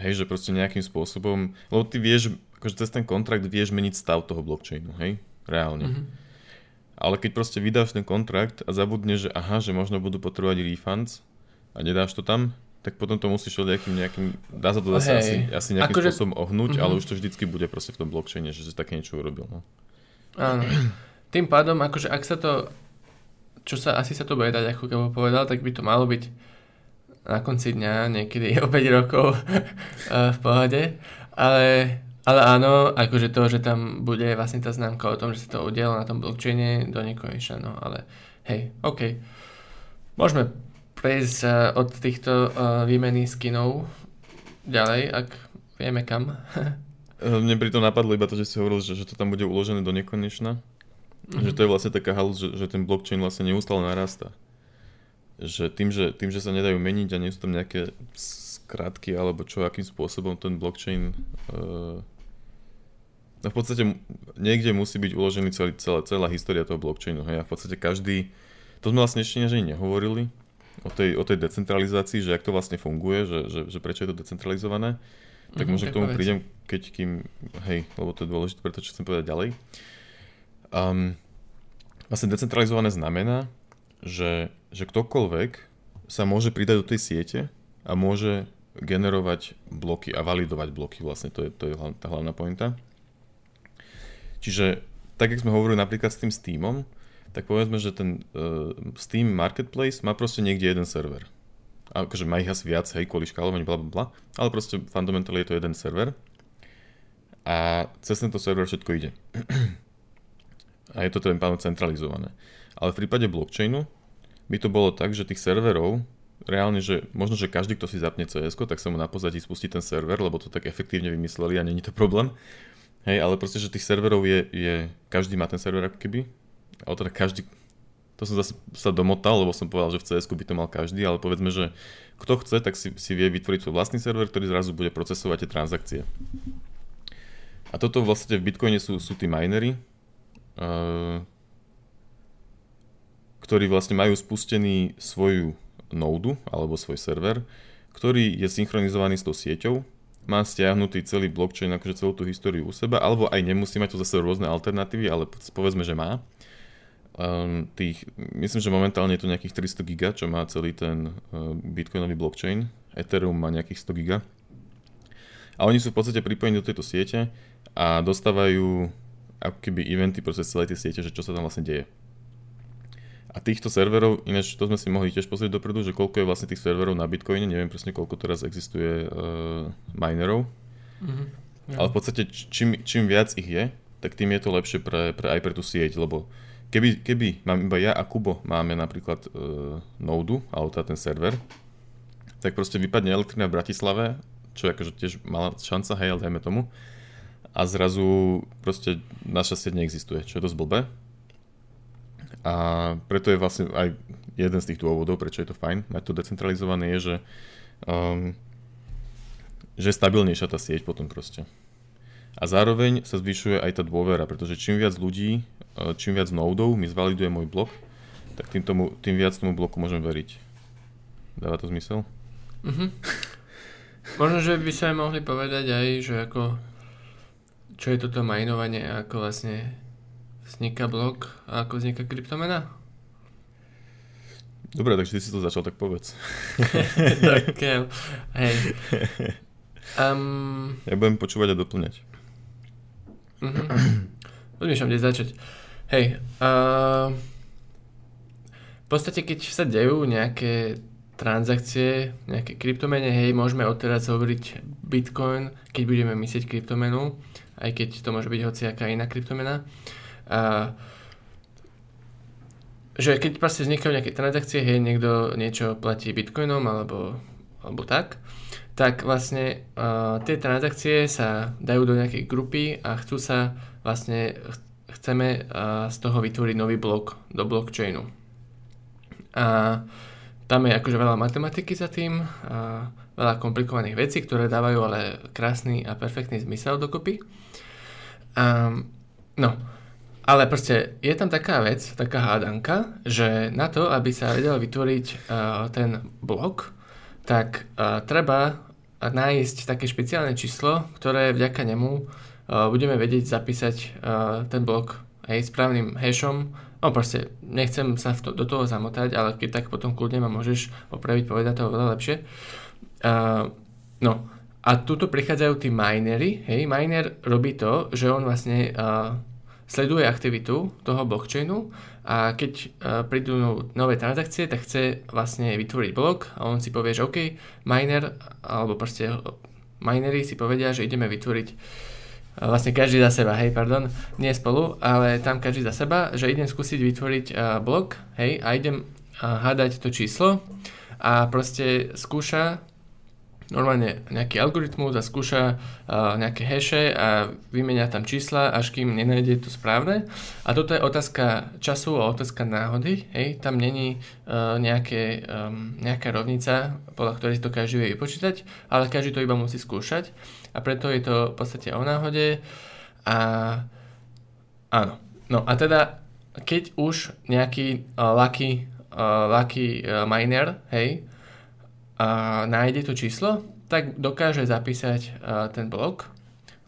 Speaker 1: Hej, že proste nejakým spôsobom, lebo ty vieš, akože cez ten kontrakt vieš meniť stav toho blockchainu, hej, reálne. Mm-hmm ale keď proste vydáš ten kontrakt a zabudneš, že aha, že možno budú potrebovať refunds a nedáš to tam, tak potom to musíš nejakým, nejakým dá sa to zase hey. asi, asi nejakým akože... spôsobom ohnúť, uh-huh. ale už to vždycky bude proste v tom blockchaine, že si také niečo urobil. No.
Speaker 2: Áno. Tým pádom, akože ak sa to, čo sa, asi sa to bude dať, ako Gabo povedal, tak by to malo byť na konci dňa, niekedy o 5 rokov v pohode, ale ale áno, akože to, že tam bude vlastne tá známka o tom, že sa to udialo na tom blockchaine do nekonečna, no ale hej, OK. Môžeme prejsť uh, od týchto uh, výmeny skinov ďalej, ak vieme kam.
Speaker 1: Mne pri tom napadlo iba to, že si hovoril, že, že to tam bude uložené do nekonečna. Mm-hmm. Že to je vlastne taká halus, že, že ten blockchain vlastne neustále narastá. Že tým, že tým, že sa nedajú meniť a nie sú tam nejaké skratky alebo čo, akým spôsobom ten blockchain uh, No v podstate niekde musí byť uložený celý, celá, celá história toho blockchainu. Hej? A v podstate každý, to sme vlastne ešte ani nehovorili, o tej, o tej decentralizácii, že ak to vlastne funguje, že, že, že prečo je to decentralizované, tak mm-hmm, možno k tomu vec. prídem, keď kým, hej, lebo to je dôležité pre to, čo chcem povedať ďalej. Um, vlastne decentralizované znamená, že, že ktokoľvek sa môže pridať do tej siete a môže generovať bloky a validovať bloky, vlastne to je, to je tá hlavná pointa. Čiže tak, jak sme hovorili napríklad s tým Steamom, tak povedzme, že ten uh, Steam Marketplace má proste niekde jeden server. A akože má ich asi viac, hej, kvôli škálovaniu, bla, bla, bla, ale proste fundamentally je to jeden server. A cez tento server všetko ide. a je to ten pánov centralizované. Ale v prípade blockchainu by to bolo tak, že tých serverov reálne, že možno, že každý, kto si zapne cs tak sa mu na pozadí spustí ten server, lebo to tak efektívne vymysleli a není to problém. Hej, ale proste, že tých serverov je, je, každý má ten server ako keby, ale teda každý, to som zase sa domotal, lebo som povedal, že v cs by to mal každý, ale povedzme, že kto chce, tak si, si vie vytvoriť svoj vlastný server, ktorý zrazu bude procesovať tie transakcie. A toto vlastne v Bitcoine sú, sú tí minery, uh, ktorí vlastne majú spustený svoju nódu alebo svoj server, ktorý je synchronizovaný s tou sieťou má stiahnutý celý blockchain, akože celú tú históriu u seba, alebo aj nemusí mať to zase rôzne alternatívy, ale povedzme, že má. Um, tých, myslím, že momentálne je to nejakých 300 giga, čo má celý ten uh, bitcoinový blockchain. Ethereum má nejakých 100 giga. A oni sú v podstate pripojení do tejto siete a dostávajú ako keby eventy proste celej tej siete, že čo sa tam vlastne deje. A týchto serverov, ináč to sme si mohli tiež pozrieť dopredu, že koľko je vlastne tých serverov na Bitcoine, neviem presne koľko teraz existuje uh, minerov, mm-hmm. ale v podstate čím, čím viac ich je, tak tým je to lepšie pre, pre, aj pre tú sieť, lebo keby, keby mám iba ja a Kubo máme napríklad uh, nodu, alebo teda ten server, tak proste vypadne elektrina v Bratislave, čo je akože tiež malá šanca, hej, ale dajme tomu, a zrazu proste naša sieť neexistuje, čo je dosť blbé. A preto je vlastne aj jeden z tých dôvodov, prečo je to fajn mať to decentralizované, je, že, um, že stabilnejšia tá sieť potom proste. A zároveň sa zvyšuje aj tá dôvera, pretože čím viac ľudí, uh, čím viac nodov mi zvaliduje môj blok, tak tým, tomu, tým viac tomu bloku môžem veriť. Dáva to zmysel?
Speaker 2: Mhm. Možno, že by sa mohli povedať aj, že ako čo je toto mainovanie a ako vlastne vzniká blok a ako vzniká kryptomena?
Speaker 1: Dobre, takže ty si to začal, tak povedz.
Speaker 2: tak, hej. Um,
Speaker 1: ja budem počúvať a doplňať.
Speaker 2: Uh-huh. Rozmýšľam, kde začať. Hej, uh, v podstate keď sa dejú nejaké transakcie, nejaké kryptomene, hej, môžeme odteraz hovoriť Bitcoin, keď budeme myslieť kryptomenu, aj keď to môže byť hociaká iná kryptomena. A, že keď proste vznikajú nejaké transakcie, hej, niekto niečo platí bitcoinom alebo, alebo tak, tak vlastne uh, tie transakcie sa dajú do nejakej grupy a chcú sa vlastne, chceme uh, z toho vytvoriť nový blok do blockchainu. A tam je akože veľa matematiky za tým, a veľa komplikovaných vecí, ktoré dávajú ale krásny a perfektný zmysel dokopy. Um, no, ale proste je tam taká vec, taká hádanka, že na to, aby sa vedel vytvoriť uh, ten blok, tak uh, treba nájsť také špeciálne číslo, ktoré vďaka nemu uh, budeme vedieť zapísať uh, ten blok hej, správnym hashom. No proste, nechcem sa to, do toho zamotať, ale keď tak potom kľudne ma môžeš opraviť, povedať to oveľa lepšie. Uh, no, a tuto prichádzajú tí minery, hej, miner robí to, že on vlastne uh, sleduje aktivitu toho blockchainu a keď uh, prídu no, nové transakcie, tak chce vlastne vytvoriť blok a on si povie, že OK, miner, alebo proste minery si povedia, že ideme vytvoriť uh, vlastne každý za seba, hej, pardon, nie spolu, ale tam každý za seba, že idem skúsiť vytvoriť uh, blok, hej, a idem hádať to číslo a proste skúša normálne nejaký algoritmus a skúša uh, nejaké heše a vymenia tam čísla, až kým nenájde to správne. A toto je otázka času a otázka náhody. Hej? Tam není uh, nejaké, um, nejaká rovnica, podľa ktorej to každý vie vypočítať, ale každý to iba musí skúšať. A preto je to v podstate o náhode. A áno. No a teda, keď už nejaký uh, lucky, uh, lucky uh, miner, hej, nájde to číslo, tak dokáže zapísať ten blok,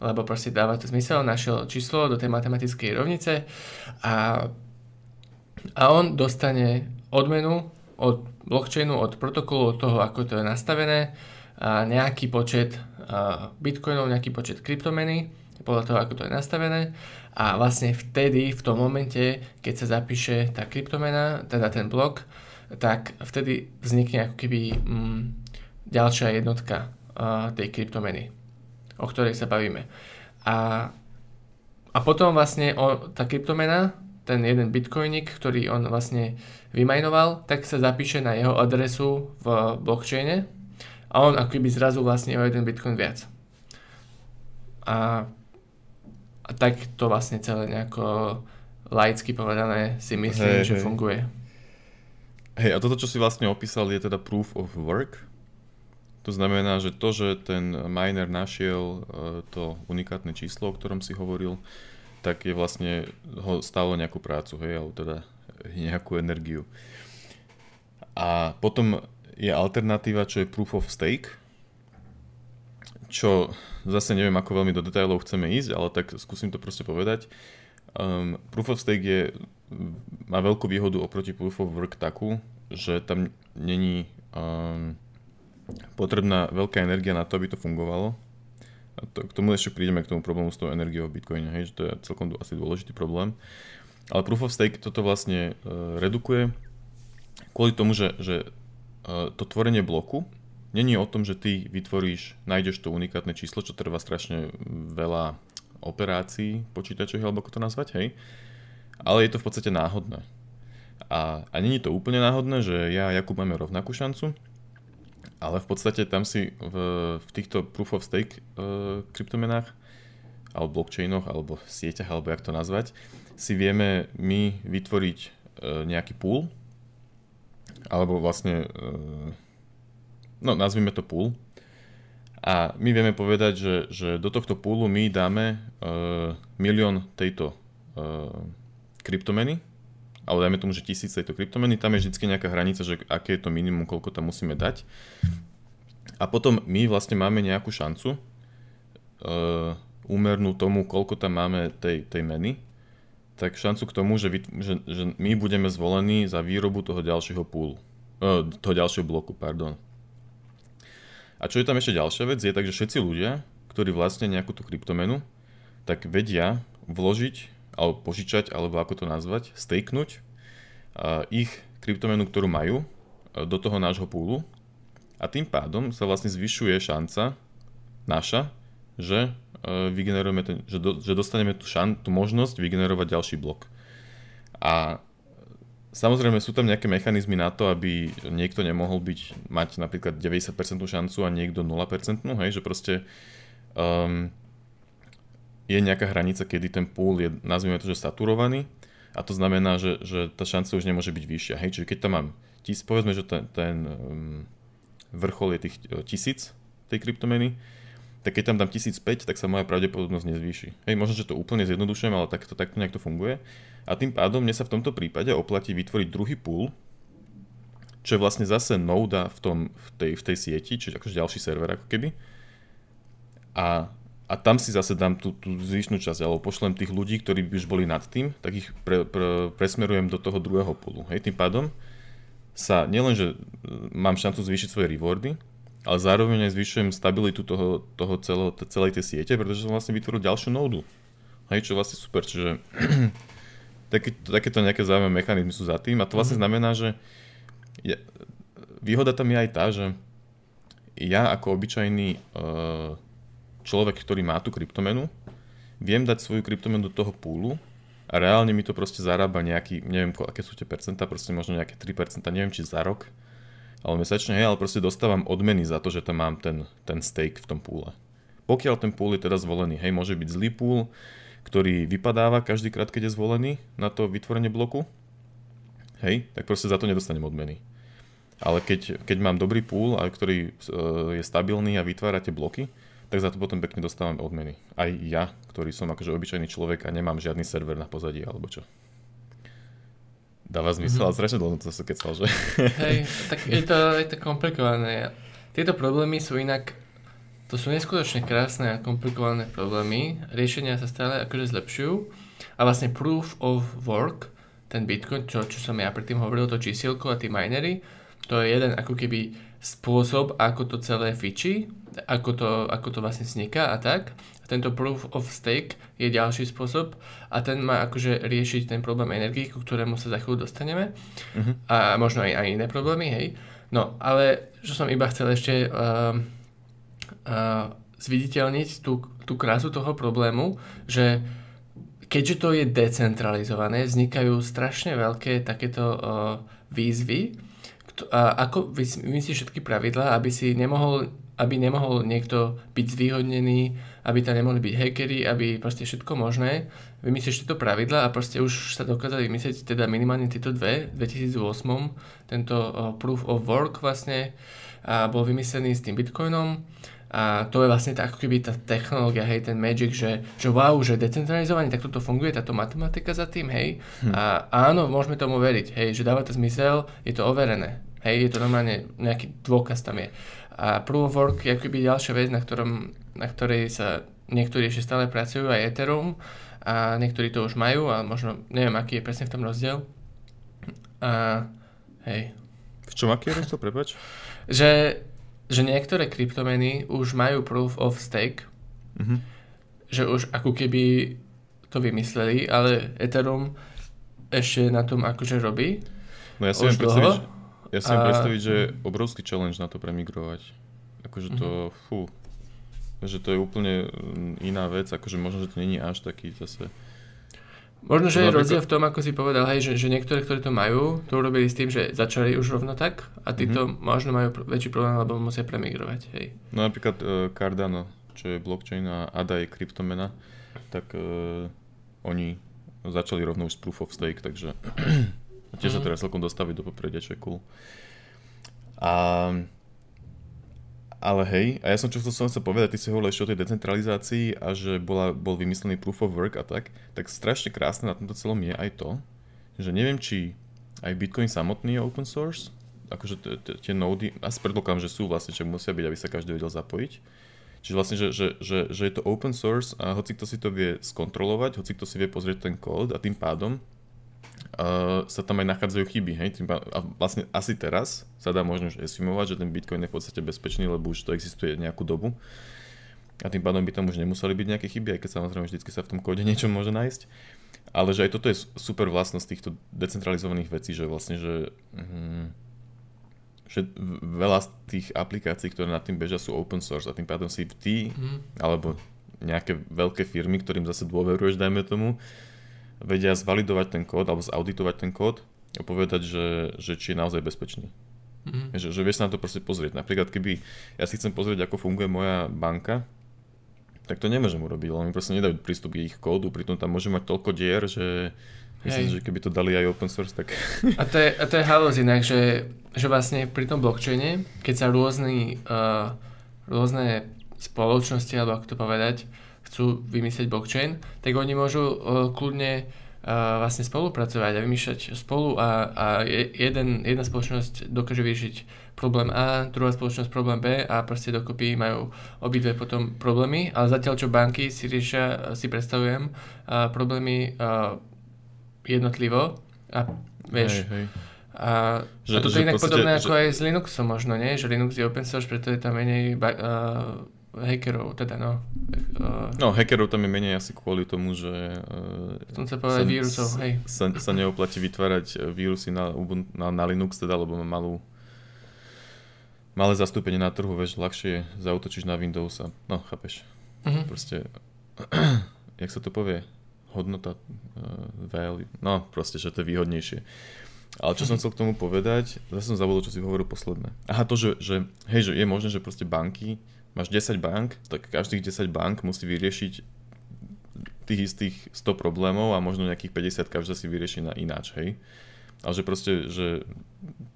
Speaker 2: lebo proste dáva to zmysel, našiel číslo do tej matematickej rovnice a, a on dostane odmenu od blockchainu, od protokolu, od toho, ako to je nastavené, a nejaký počet bitcoinov, nejaký počet kryptomeny, podľa toho, ako to je nastavené. A vlastne vtedy, v tom momente, keď sa zapíše tá kryptomena, teda ten blok, tak vtedy vznikne ako keby mm, ďalšia jednotka uh, tej kryptomeny, o ktorej sa bavíme. A, a potom vlastne o, tá kryptomena, ten jeden bitcoinik, ktorý on vlastne vymajnoval, tak sa zapíše na jeho adresu v blockchaine a on ako keby zrazu vlastne o jeden bitcoin viac. A, a tak to vlastne celé nejako laicky povedané si myslím, hey, že hey. funguje.
Speaker 1: Hej, a toto, čo si vlastne opísal, je teda proof of work. To znamená, že to, že ten miner našiel e, to unikátne číslo, o ktorom si hovoril, tak je vlastne ho stálo nejakú prácu, hej, alebo teda nejakú energiu. A potom je alternatíva, čo je proof of stake, čo zase neviem, ako veľmi do detailov chceme ísť, ale tak skúsim to proste povedať. Um, proof of stake je má veľkú výhodu oproti Proof of Work takú, že tam není um, potrebná veľká energia na to, aby to fungovalo. a to, k tomu ešte prídeme k tomu problému s tou energiou v Bitcoine, hej, že to je celkom asi dôležitý problém. Ale Proof of Stake toto vlastne uh, redukuje kvôli tomu, že, že uh, to tvorenie bloku není o tom, že ty vytvoríš, nájdeš to unikátne číslo, čo trvá strašne veľa operácií počítačových, alebo ako to nazvať, hej. Ale je to v podstate náhodné. A, a není to úplne náhodné, že ja a Jakub máme rovnakú šancu, ale v podstate tam si v, v týchto proof of stake uh, kryptomenách alebo blockchainoch, alebo sieťach, alebo jak to nazvať, si vieme my vytvoriť uh, nejaký pool, alebo vlastne, uh, no nazvime to pool, a my vieme povedať, že, že do tohto poolu my dáme uh, milión tejto uh, kryptomeny, ale dajme tomu, že tisíc tejto kryptomeny, tam je vždy nejaká hranica, že aké je to minimum, koľko tam musíme dať. A potom my vlastne máme nejakú šancu uh, tomu, koľko tam máme tej, tej meny, tak šancu k tomu, že, vy, že, že my budeme zvolení za výrobu toho ďalšieho púlu, uh, toho ďalšieho bloku, pardon. A čo je tam ešte ďalšia vec, je tak, že všetci ľudia, ktorí vlastne nejakú tú kryptomenu, tak vedia vložiť alebo požičať, alebo ako to nazvať, stakenúť ich kryptomenu, ktorú majú, do toho nášho púlu a tým pádom sa vlastne zvyšuje šanca naša, že, vygenerujeme ten, že, do, že dostaneme tú, šan, tú možnosť vygenerovať ďalší blok. A Samozrejme sú tam nejaké mechanizmy na to, aby niekto nemohol byť, mať napríklad 90% šancu a niekto 0%, hej, že proste um, je nejaká hranica, kedy ten pool je, nazvime to, že saturovaný a to znamená, že, že tá šanca už nemôže byť vyššia. Hej? Čiže keď tam mám, tis, povedzme, že ten, ten um, vrchol je tých e, tisíc tej kryptomeny, tak keď tam dám 1005, tak sa moja pravdepodobnosť nezvýši. Hej, možno, že to úplne zjednodušujem, ale takto, takto nejak to funguje. A tým pádom mne sa v tomto prípade oplatí vytvoriť druhý pool, čo je vlastne zase noda v, tom, v, tej, v tej sieti, čiže akože ďalší server ako keby. A a tam si zase dám tú, tú zvyšnú časť, alebo pošlem tých ľudí, ktorí by už boli nad tým, tak ich pre, pre, presmerujem do toho druhého polu. Hej, tým pádom sa nielenže e, mám šancu zvýšiť svoje rewardy, ale zároveň aj zvyšujem stabilitu toho, toho celého, celej tej siete, pretože som vlastne vytvoril ďalšiu nódu. Hej, čo vlastne super, čiže také, takéto nejaké zaujímavé mechanizmy sú za tým a to vlastne mhm. znamená, že ja, výhoda tam je aj tá, že ja ako obyčajný uh, človek, ktorý má tú kryptomenu, viem dať svoju kryptomenu do toho púlu a reálne mi to proste zarába nejaký, neviem, aké sú tie percentá, proste možno nejaké 3%, neviem či za rok, ale mesačne, hej, ale proste dostávam odmeny za to, že tam mám ten, ten stake v tom púle. Pokiaľ ten púl je teda zvolený, hej, môže byť zlý púl, ktorý vypadáva každý krát, keď je zvolený na to vytvorenie bloku, hej, tak proste za to nedostanem odmeny. Ale keď, keď mám dobrý púl, ktorý e, je stabilný a vytvára tie bloky, tak za to potom pekne dostávam odmeny. Aj ja, ktorý som akože obyčajný človek a nemám žiadny server na pozadí alebo čo. Dáva zmysel, mm-hmm. ale strašne dlho to sa kecal, že?
Speaker 2: Hej, tak je to, je to komplikované. Tieto problémy sú inak, to sú neskutočne krásne a komplikované problémy. Riešenia sa stále akože zlepšujú. A vlastne proof of work, ten Bitcoin, čo, čo som ja predtým hovoril, to čísielko a tí minery, to je jeden ako keby spôsob, ako to celé fičí, ako to, ako to vlastne vzniká a tak. A tento proof of stake je ďalší spôsob a ten má akože riešiť ten problém energii, ku ktorému sa za chvíľu dostaneme. Uh-huh. A možno aj, aj iné problémy, hej. No, ale čo som iba chcel ešte uh, uh, zviditeľniť tú, tú krásu toho problému, že keďže to je decentralizované, vznikajú strašne veľké takéto uh, výzvy, a ako vymyslíš všetky pravidlá, aby si nemohol, aby nemohol niekto byť zvýhodnený, aby tam nemohli byť hackery, aby proste všetko možné. Vymyslíš tieto pravidlá a proste už sa dokázali vymyslieť teda minimálne tieto dve. V 2008 tento proof of work vlastne a bol vymyslený s tým bitcoinom a to je vlastne tá, ako keby tá technológia, hej, ten magic, že, že wow, že decentralizovanie, tak toto funguje, táto matematika za tým, hej. Hm. A áno, môžeme tomu veriť, hej, že dáva to zmysel, je to overené. Hej, je to normálne, nejaký dôkaz tam je. A Proof of Work je akoby ďalšia vec, na, ktorom, na ktorej sa niektorí ešte stále pracujú, aj Ethereum, a niektorí to už majú, ale možno, neviem, aký je presne v tom rozdiel. A hej.
Speaker 1: V čom aký je rozdiel, prepač?
Speaker 2: že, že niektoré kryptomeny už majú Proof of Stake,
Speaker 1: Mhm.
Speaker 2: že už ako keby to vymysleli, ale Ethereum ešte na tom akože robí.
Speaker 1: No ja si viem predstaviť, ja si
Speaker 2: A-
Speaker 1: predstaviť, že je obrovský challenge na to premigrovať. Akože to,
Speaker 2: Mhm.
Speaker 1: fú, že to je úplne mm, iná vec, akože možno, že to není až taký zase...
Speaker 2: Možno, že je rozdiel v tom, ako si povedal, hej, že, že niektoré, ktorí to majú, to urobili s tým, že začali už rovno tak a títo
Speaker 1: Mhm.
Speaker 2: možno majú väčší problém, lebo musia premigrovať, hej.
Speaker 1: No napríklad uh, Cardano, čo je blockchain a ADA je kryptomena, tak uh, oni začali rovno už s proof of stake, takže tiež sa
Speaker 2: Mhm.
Speaker 1: teraz celkom dostaviť do popredia, čo je cool. A, ale hej, a ja som čo som chcel povedať, ty si hovoril ešte o tej decentralizácii a že bola, bol vymyslený proof of work a tak, tak strašne krásne na tomto celom je aj to, že neviem, či aj Bitcoin samotný je open source, akože t- t- tie nódy, asi predpokladám, že sú vlastne, čo musia byť, aby sa každý vedel zapojiť. Čiže vlastne, že, že, že, že je to open source a hoci kto si to vie skontrolovať, hoci kto si vie pozrieť ten kód a tým pádom uh, sa tam aj nachádzajú chyby, hej? A vlastne asi teraz sa dá možno už estimovať, že ten Bitcoin je v podstate bezpečný, lebo už to existuje nejakú dobu. A tým pádom by tam už nemuseli byť nejaké chyby, aj keď samozrejme vždy sa v tom kóde niečo môže nájsť. Ale že aj toto je super vlastnosť týchto decentralizovaných vecí, že vlastne, že, mm, že veľa z tých aplikácií, ktoré nad tým bežia, sú open source a tým pádom si ty
Speaker 2: Mhm.
Speaker 1: alebo nejaké veľké firmy, ktorým zase dôveruješ, dajme tomu, vedia zvalidovať ten kód alebo zauditovať ten kód a povedať, že, že či je naozaj bezpečný.
Speaker 2: Mhm.
Speaker 1: Že, že vieš sa na to proste pozrieť. Napríklad, keby ja si chcem pozrieť, ako funguje moja banka, tak to nemôžem urobiť, lebo mi proste nedajú prístup k ich kódu, pritom tam môžem mať toľko dier, že myslím,
Speaker 2: Hej.
Speaker 1: že keby to dali aj open source, tak...
Speaker 2: A to je, a to je halus inak, že, že vlastne pri tom blockchaine, keď sa rôzny, uh, rôzne spoločnosti, alebo ako to povedať, chcú vymyslieť blockchain, tak oni môžu uh, kľudne uh, vlastne spolupracovať a vymýšľať spolu a, a je- jeden, jedna spoločnosť dokáže vyriešiť problém A, druhá spoločnosť problém B a proste dokopy majú obidve potom problémy, ale zatiaľ čo banky si riešia, si predstavujem, uh, problémy uh, jednotlivo a vieš,
Speaker 1: Hej, hej.
Speaker 2: a,
Speaker 1: Že-
Speaker 2: a toto
Speaker 1: že
Speaker 2: je inak
Speaker 1: podstate-
Speaker 2: podobné
Speaker 1: že-
Speaker 2: ako aj s Linuxom možno, nie? Že Linux je open source, preto je tam menej ba- uh, hackerov, teda no. Uh,
Speaker 1: No, hackerov tam je menej asi kvôli tomu, že... Uh,
Speaker 2: Som chcel povedať vírusov, hej.
Speaker 1: Sa, sa neoplatí vytvárať e, vírusy na, na, na Linux, teda, lebo má malú malé zastúpenie na trhu, vieš, ľahšie zautočíš na Windows a, no, chápeš,
Speaker 2: Mhm.
Speaker 1: proste, jak sa to povie, hodnota, uh, value, no, proste, že to je výhodnejšie. Ale čo som chcel k tomu povedať, zase som zabudol, čo si hovoril posledné. Aha, to, že, že, hej, že je možné, že proste banky, máš 10 bank, tak každých 10 bank musí vyriešiť tých istých 100 problémov a možno nejakých 50 každá si vyrieši na ináč, hej. Ale že proste, že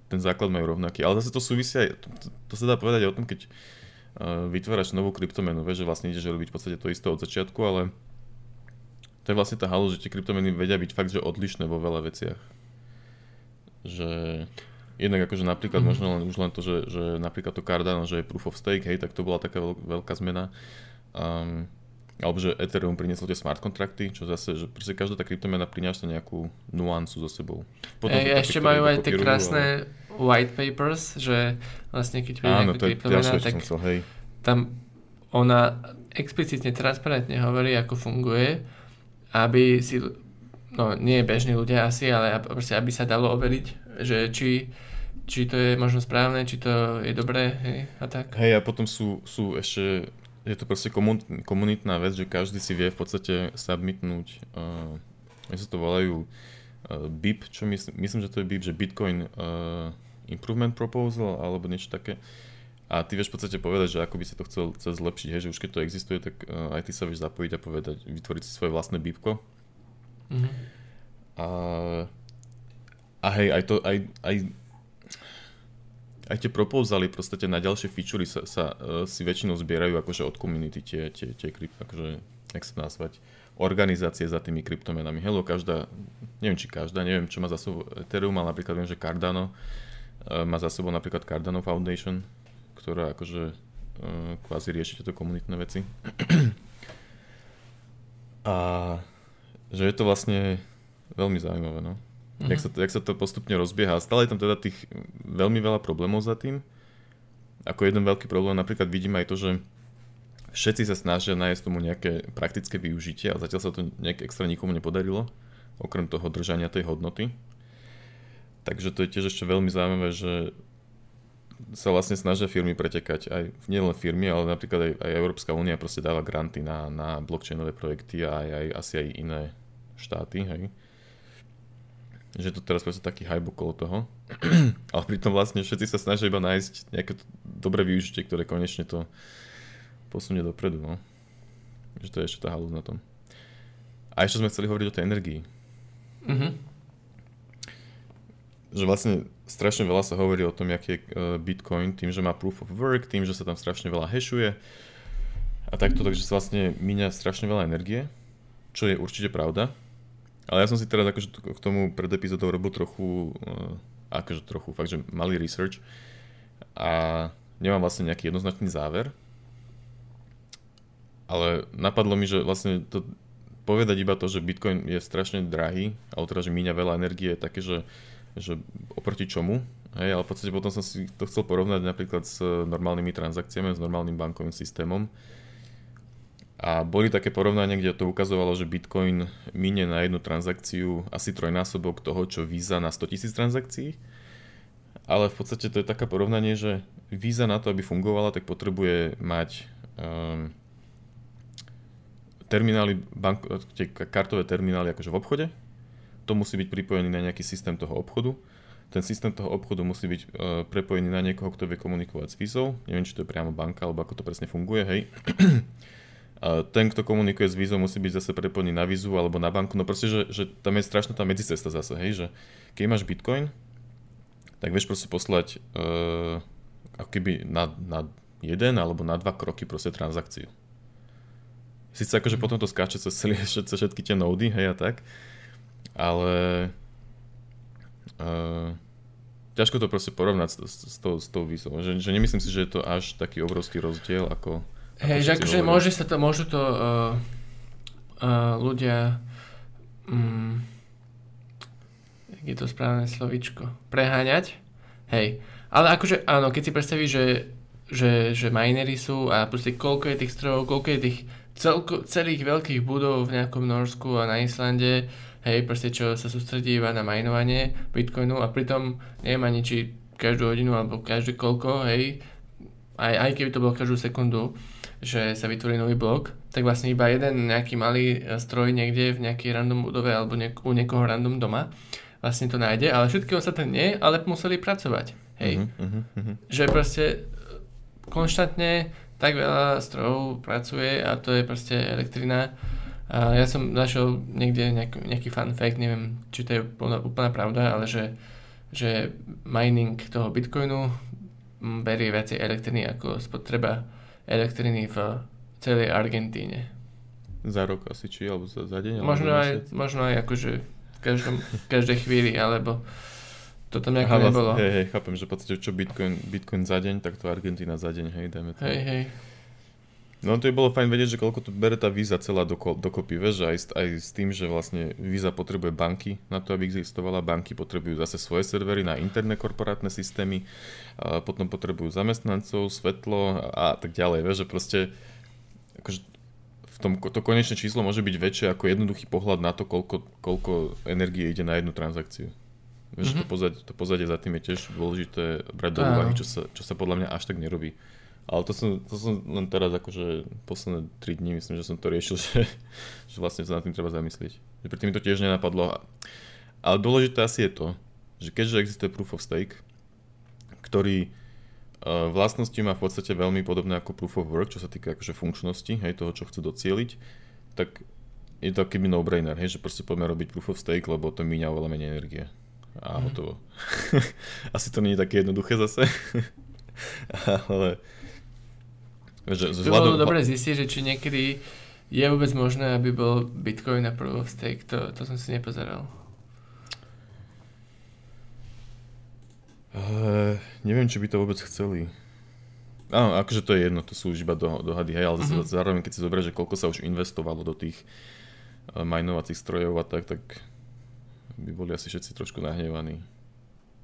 Speaker 1: ten základ majú rovnaký. Ale zase to súvisia to, to, to sa dá povedať aj o tom, keď uh, vytváraš novú kryptomenu, vieš, že vlastne ideš robiť v podstate to isté od začiatku, ale to je vlastne tá halu, že tie kryptomeny vedia byť fakt, že odlišné vo veľa veciach. Že jednak akože napríklad
Speaker 2: Mhm.
Speaker 1: možno len, už len to, že, že napríklad to Cardano, že je proof of stake, hej, tak to bola taká veľk, veľká zmena. Um, alebo že Ethereum prinieslo tie smart kontrakty, čo zase, že proste každá tá kryptomena prináša nejakú nuancu so sebou.
Speaker 2: Potom e, ešte majú aj tie krásne white papers, že vlastne keď príde
Speaker 1: Áno, to je
Speaker 2: tak
Speaker 1: chcel, hej.
Speaker 2: tam ona explicitne, transparentne hovorí, ako funguje, aby si, no nie bežní ľudia asi, ale proste, aby sa dalo overiť, že či, či to je možno správne, či to je dobré, hej, a tak.
Speaker 1: Hej, a potom sú, sú ešte, je to proste komun, komunitná vec, že každý si vie v podstate submitnúť, uh, sa to volajú uh, BIP, čo mysl, myslím, že to je BIP, že Bitcoin uh, Improvement Proposal, alebo niečo také. A ty vieš v podstate povedať, že ako by si to chcel, chcel zlepšiť, hej, že už keď to existuje, tak uh, aj ty sa vieš zapojiť a povedať, vytvoriť si svoje vlastné BIPko.
Speaker 2: Mhm.
Speaker 1: A, a hej, aj to, aj, aj, aj tie proposaly proste na ďalšie featurey sa, sa uh, si väčšinou zbierajú akože od community tie, tie, tie krypt, akože, jak sa nazvať, organizácie za tými kryptomenami. Hello, každá, neviem či každá, neviem čo má za sebou Ethereum, ale napríklad viem, že Cardano uh, má za sebou napríklad Cardano Foundation, ktorá akože uh, kvázi rieši tieto komunitné veci. A že je to vlastne veľmi zaujímavé, no.
Speaker 2: Mhm.
Speaker 1: Jak, sa to, jak sa to postupne rozbieha. A stále je tam teda tých veľmi veľa problémov za tým. Ako jeden veľký problém napríklad vidím aj to, že všetci sa snažia nájsť tomu nejaké praktické využitie a zatiaľ sa to nejak extra nikomu nepodarilo, okrem toho držania tej hodnoty. Takže to je tiež ešte veľmi zaujímavé, že sa vlastne snažia firmy pretekať, aj nielen firmy, ale napríklad aj, aj Európska únia proste dáva granty na, na blockchainové projekty a aj, aj asi aj iné štáty, hej. Že to teraz proste taký hype okolo toho. ale pritom vlastne všetci sa snažia iba nájsť nejaké dobré využitie, ktoré konečne to posunie dopredu, no. Že to je ešte tá halúz na tom. A ešte sme chceli hovoriť o tej energii. Mhm že vlastne strašne veľa sa hovorí o tom, aký je e, Bitcoin, tým, že má proof of work, tým, že sa tam strašne veľa hashuje a takto, takže sa vlastne míňa strašne veľa energie, čo je určite pravda. Ale ja som si teraz akože k tomu pred epizódou robil trochu, e, akože trochu, fakt, že malý research. A nemám vlastne nejaký jednoznačný záver, ale napadlo mi, že vlastne to povedať iba to, že Bitcoin je strašne drahý, ale teda, že míňa veľa energie, je také, že že oproti čomu, hej, ale v podstate potom som si to chcel porovnať napríklad s normálnymi transakciami, s normálnym bankovým systémom. A boli také porovnania, kde to ukazovalo, že Bitcoin minie na jednu transakciu asi trojnásobok toho, čo Visa na 100 000 transakcií. Ale v podstate to je také porovnanie, že Visa na to, aby fungovala, tak potrebuje mať um, terminály, bank, tie kartové terminály akože v obchode, to musí byť pripojený na nejaký systém toho obchodu. Ten systém toho obchodu musí byť uh, prepojený na niekoho, kto vie komunikovať s Vizou. Neviem, či to je priamo banka, alebo ako to presne funguje, hej. Ten, kto komunikuje s Vizou, musí byť zase prepojený na Vizu alebo na banku. No proste, že, že tam je strašná tá medzicesta zase, hej, že keď máš Bitcoin, tak vieš proste poslať uh, ako keby na, na jeden alebo na dva kroky proste transakciu. Sice akože potom to skáče cez, celé, cez všetky tie nódy, hej a tak, ale uh, ťažko to proste porovnať s, s, s, tou, s tou výzvou. Že, že nemyslím si, že je to až taký obrovský rozdiel, ako...
Speaker 2: Hej, že akože môže sa to, môžu to uh, uh, ľudia um, je to správne slovičko, preháňať, hej. Ale akože áno, keď si predstavíš, že, že, že minery sú a proste koľko je tých strojov, koľko je tých celko, celých veľkých budov v nejakom Norsku a na Islande, hej, proste čo sa sústredí iba na minovanie Bitcoinu a pritom neviem ani či každú hodinu alebo každý koľko, hej, aj, aj keby to bolo každú sekundu, že sa vytvorí nový blok, tak vlastne iba jeden nejaký malý e, stroj niekde v nejakej random budove alebo niek- u niekoho random doma vlastne to nájde, ale všetky ostatné nie, ale museli pracovať. Hej. Uh-huh, uh-huh. Že proste e, konštantne tak veľa strojov pracuje a to je proste elektrina, a ja som našiel niekde nejaký, nejaký fun fact, neviem, či to je úplná, úplná pravda, ale že, že mining toho bitcoinu berie viacej elektriny ako spotreba elektriny v celej Argentíne.
Speaker 1: Za rok asi či, alebo za, za deň?
Speaker 2: Možno aj, možno aj akože v, každom, v každej chvíli, alebo to tam nejako Aha, nebolo.
Speaker 1: Hej, hej, chápem, že v podstate čo Bitcoin, Bitcoin za deň, tak to Argentína za deň, hej, dajme to.
Speaker 2: Hej, hej.
Speaker 1: No to by bolo fajn vedieť, že koľko to bere tá víza celá doko, dokopy, vieš, aj, aj s tým, že vlastne víza potrebuje banky na to, aby existovala, banky potrebujú zase svoje servery na interné korporátne systémy, a potom potrebujú zamestnancov, svetlo a tak ďalej, vieš, že proste akože v tom, to konečné číslo môže byť väčšie ako jednoduchý pohľad na to, koľko, koľko energie ide na jednu transakciu. Vieš, mm-hmm. to, pozadie, to pozadie za tým je tiež dôležité brať do úvahy, čo sa, čo sa podľa mňa až tak nerobí. Ale to som, to som len teraz akože posledné 3 dní myslím, že som to riešil, že, že vlastne sa nad tým treba zamyslieť. Že predtým mi to tiež nenapadlo. Ale dôležité asi je to, že keďže existuje proof of stake, ktorý uh, vlastnosti má v podstate veľmi podobné ako proof of work, čo sa týka akože funkčnosti, hej, toho, čo chcú docieliť, tak je to akýby no-brainer, hej, že proste poďme robiť proof of stake, lebo to míňa oveľa menej energie. A mm. hotovo. Asi to nie je také jednoduché zase. ale
Speaker 2: že, by bolo dobre zistiť, že či niekedy je vôbec možné, aby bol Bitcoin na proof of stake. To, to som si nepozeral.
Speaker 1: Uh, neviem, či by to vôbec chceli. Áno, akože to je jedno, to sú už iba do, dohady, hej, ale uh-huh. zároveň keď si zoberieš, že koľko sa už investovalo do tých uh, minovacích strojov a tak, tak by boli asi všetci trošku nahnevaní.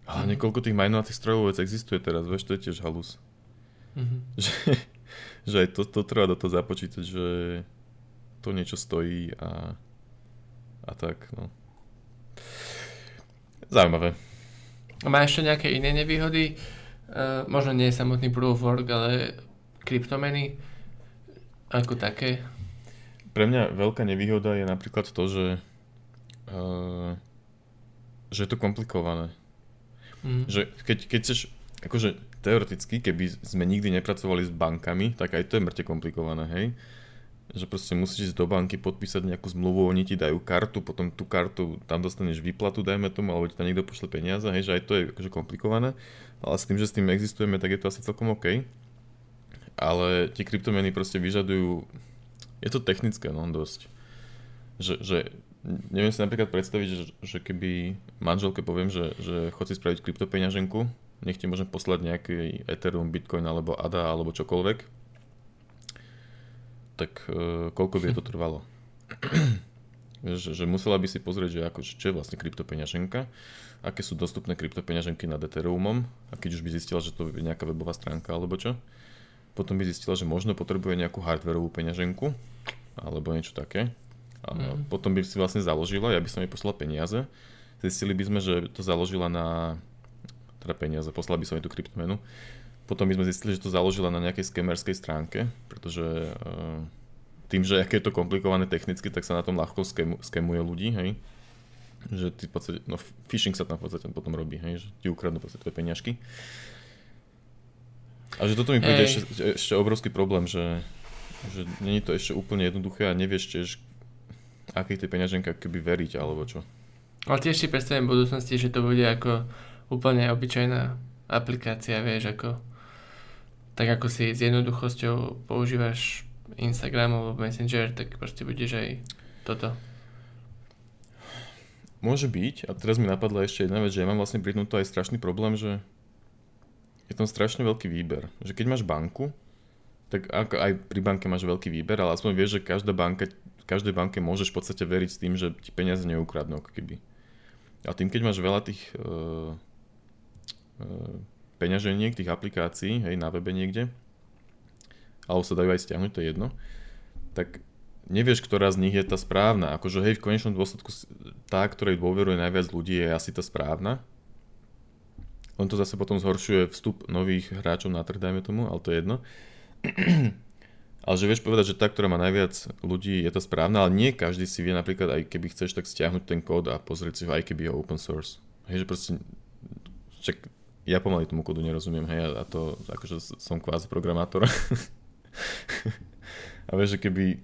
Speaker 1: Ale uh-huh. niekoľko tých minovacích strojov vôbec existuje teraz, vieš, to je tiež halus. Že, že aj to, to treba do toho započítať, že to niečo stojí a, a tak, no. Zaujímavé.
Speaker 2: Má ešte nejaké iné nevýhody? Uh, možno nie je samotný proof of work, ale kryptomeny ako také?
Speaker 1: Pre mňa veľká nevýhoda je napríklad to, že, uh, že je to komplikované. Mm. Že keď, keď chceš, akože teoreticky, keby sme nikdy nepracovali s bankami, tak aj to je mŕte komplikované, hej? Že proste musíš ísť do banky, podpísať nejakú zmluvu, oni ti dajú kartu, potom tú kartu, tam dostaneš výplatu, dajme tomu, alebo ti tam niekto pošle peniaze, hej, že aj to je akože komplikované, ale s tým, že s tým existujeme, tak je to asi celkom OK. Ale tie kryptomeny proste vyžadujú, je to technické, no, dosť. Že, že neviem si napríklad predstaviť, že, že keby manželke poviem, že, že chod si spraviť kryptopeňaženku, nech ti môžem poslať nejaký Ethereum, Bitcoin alebo ADA alebo čokoľvek, tak uh, koľko by to trvalo? že, že musela by si pozrieť, že ako, čo je vlastne kryptopeňaženka, aké sú dostupné kryptopeňaženky nad Ethereumom a keď už by zistila, že to je nejaká webová stránka alebo čo, potom by zistila, že možno potrebuje nejakú hardwareovú peňaženku alebo niečo také. A mm. potom by si vlastne založila, ja by som jej poslal peniaze. Zistili by sme, že to založila na teda peniaze, poslal by som jej tú kryptomenu. Potom by sme zistili, že to založila na nejakej skemerskej stránke, pretože uh, tým, že aké je to komplikované technicky, tak sa na tom ľahko skemu, skemuje ľudí, hej. Že ty v podstate, no phishing sa tam v podstate potom robí, hej, že ti ukradnú v podstate peňažky. A že toto mi príde ešte, ešte obrovský problém, že, že není to ešte úplne jednoduché a nevieš tiež, akej tej peňaženke keby veriť, alebo čo.
Speaker 2: Ale tiež si predstavím v budúcnosti, že to bude ako úplne obyčajná aplikácia, vieš, ako tak ako si s jednoduchosťou používaš Instagram alebo Messenger, tak proste budeš aj toto.
Speaker 1: Môže byť. A teraz mi napadla ešte jedna vec, že ja mám vlastne pri tomto aj strašný problém, že je tam strašne veľký výber. Že keď máš banku, tak ako aj pri banke máš veľký výber, ale aspoň vieš, že každá banka, každej banke môžeš v podstate veriť s tým, že ti peniaze neukradnú, keby. A tým, keď máš veľa tých uh, peňaženiek, tých aplikácií, hej, na webe niekde, alebo sa dajú aj stiahnuť, to je jedno, tak nevieš, ktorá z nich je tá správna. Akože hej, v konečnom dôsledku tá, ktorej dôveruje najviac ľudí, je asi tá správna. Len to zase potom zhoršuje vstup nových hráčov na trh, dajme tomu, ale to je jedno. ale že vieš povedať, že tá, ktorá má najviac ľudí, je to správna, ale nie každý si vie napríklad, aj keby chceš, tak stiahnuť ten kód a pozrieť si ho, aj keby je open source. Hej, že proste, čak, ja pomaly tomu kódu nerozumiem, hej, a to, akože som kvázi programátor. a vieš, že keby...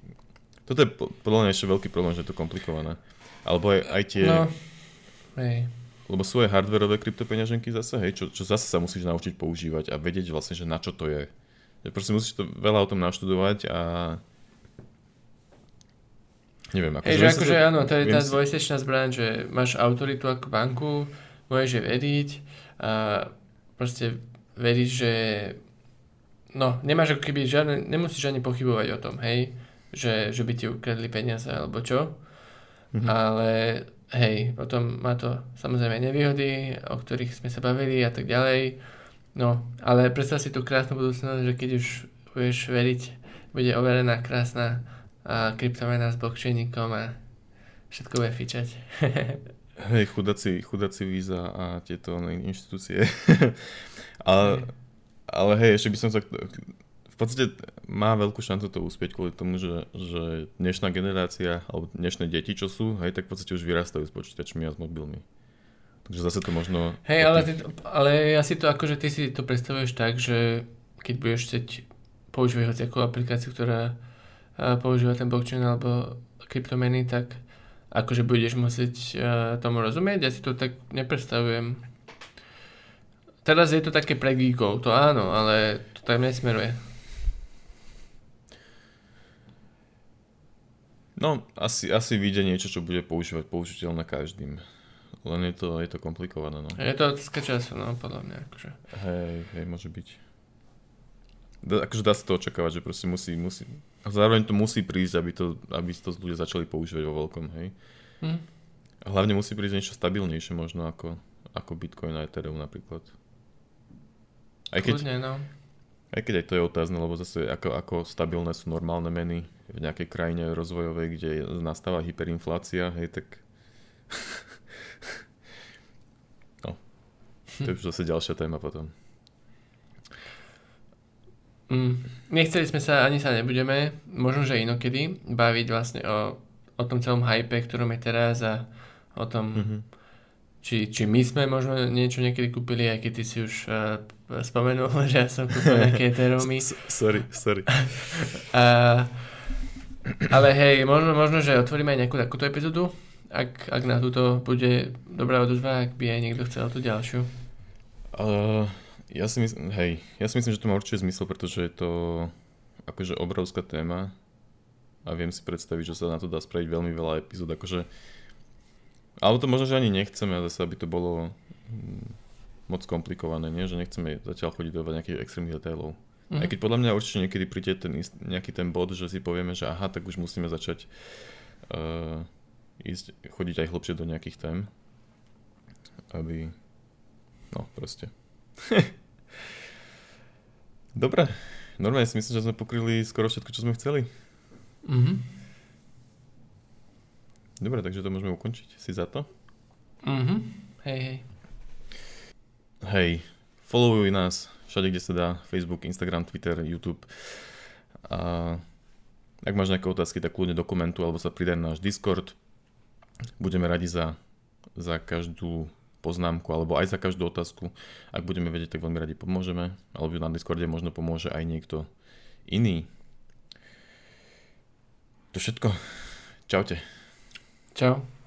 Speaker 1: Toto je podľa mňa ešte veľký problém, že je to komplikované. Alebo aj, aj tie... No, hej. Lebo sú aj hardwareové kryptopeňaženky zase, hej, čo, čo zase sa musíš naučiť používať a vedieť vlastne, že na čo to je. Že proste musíš to veľa o tom naštudovať a neviem.
Speaker 2: Ako, Hej, že akože áno, to je tá dvojsečná zbraň, že máš autoritu ako banku, môžeš je veriť a proste veríš, že no, nemáš ako keby žiadne, nemusíš ani pochybovať o tom, hej, že, že by ti ukradli peniaze alebo čo, mm-hmm. ale hej, potom má to samozrejme nevýhody, o ktorých sme sa bavili a tak ďalej, no, ale predstav si tú krásnu budúcnosť, že keď už budeš veriť, bude overená krásna a kryptomena s blockchainíkom a všetko bude fičať.
Speaker 1: Hej, chudáci, chudáci víza a tieto inštitúcie. ale, ale hej, ešte by som sa... V podstate má veľkú šancu to úspieť kvôli tomu, že, že dnešná generácia, alebo dnešné deti, čo sú, hej, tak v podstate už vyrastajú s počítačmi a s mobilmi. Takže zase to možno...
Speaker 2: Hej, ale, ty, ale ja si to akože ty si to predstavuješ tak, že keď budeš chcieť používať hociakú aplikáciu, ktorá používa ten blockchain alebo kryptomeny, tak akože budeš musieť uh, tomu rozumieť. Ja si to tak nepredstavujem. Teraz je to také pre geekov, to áno, ale to tam nesmeruje.
Speaker 1: No, asi, asi vyjde niečo, čo bude používať použiteľné každým. Len je to, je to komplikované, no.
Speaker 2: Je to otázka času, no, podľa mňa, akože.
Speaker 1: Hej, hej, môže byť. Da, akože dá sa to očakávať, že proste musí, musí, a zároveň to musí prísť, aby to, aby to ľudia začali používať vo veľkom, hej. Hm. A hlavne musí prísť niečo stabilnejšie možno ako, ako Bitcoin a Ethereum napríklad.
Speaker 2: Aj keď, Kľudne, no.
Speaker 1: Aj keď aj to je otázne, lebo zase ako, ako stabilné sú normálne meny v nejakej krajine rozvojovej, kde nastáva hyperinflácia, hej, tak... no, to je už zase ďalšia téma potom.
Speaker 2: Mm, nechceli sme sa, ani sa nebudeme, možno, že inokedy, baviť vlastne o, o tom celom hype, ktorom je teraz a o tom, mm-hmm. či, či my sme možno niečo niekedy kúpili, aj keď ty si už uh, spomenul, že ja som kúpil nejaké Ethereumy.
Speaker 1: sorry, sorry.
Speaker 2: uh, ale hej, možno, možno, že otvoríme aj nejakú takúto epizódu, ak, ak na túto bude dobrá odozva, ak by aj niekto chcel tú ďalšiu.
Speaker 1: Uh, ja si myslím, hej, ja si myslím, že to má určite zmysel, pretože je to akože obrovská téma a viem si predstaviť, že sa na to dá spraviť veľmi veľa epizód, akože ale to možno, že ani nechceme, zase aby to bolo mm, moc komplikované, nie? že nechceme zatiaľ chodiť do nejakých extrémnych detailov. Mm-hmm. Aj keď podľa mňa určite niekedy príde ten ist, nejaký ten bod, že si povieme, že aha, tak už musíme začať uh, ísť, chodiť aj hlbšie do nejakých tém, aby, no proste. Dobre, normálne si myslím, že sme pokryli skoro všetko, čo sme chceli.
Speaker 2: Mhm.
Speaker 1: Dobre, takže to môžeme ukončiť. Si za to?
Speaker 2: Mhm. Hej, hej.
Speaker 1: Hej, followuj nás všade, kde sa dá. Facebook, Instagram, Twitter, YouTube. A ak máš nejaké otázky, tak kľudne dokumentu alebo sa pridaj na náš Discord. Budeme radi za, za každú poznámku alebo aj za každú otázku. Ak budeme vedieť, tak veľmi radi pomôžeme. Alebo na Discorde možno pomôže aj niekto iný. To všetko. Čaute.
Speaker 2: Čau.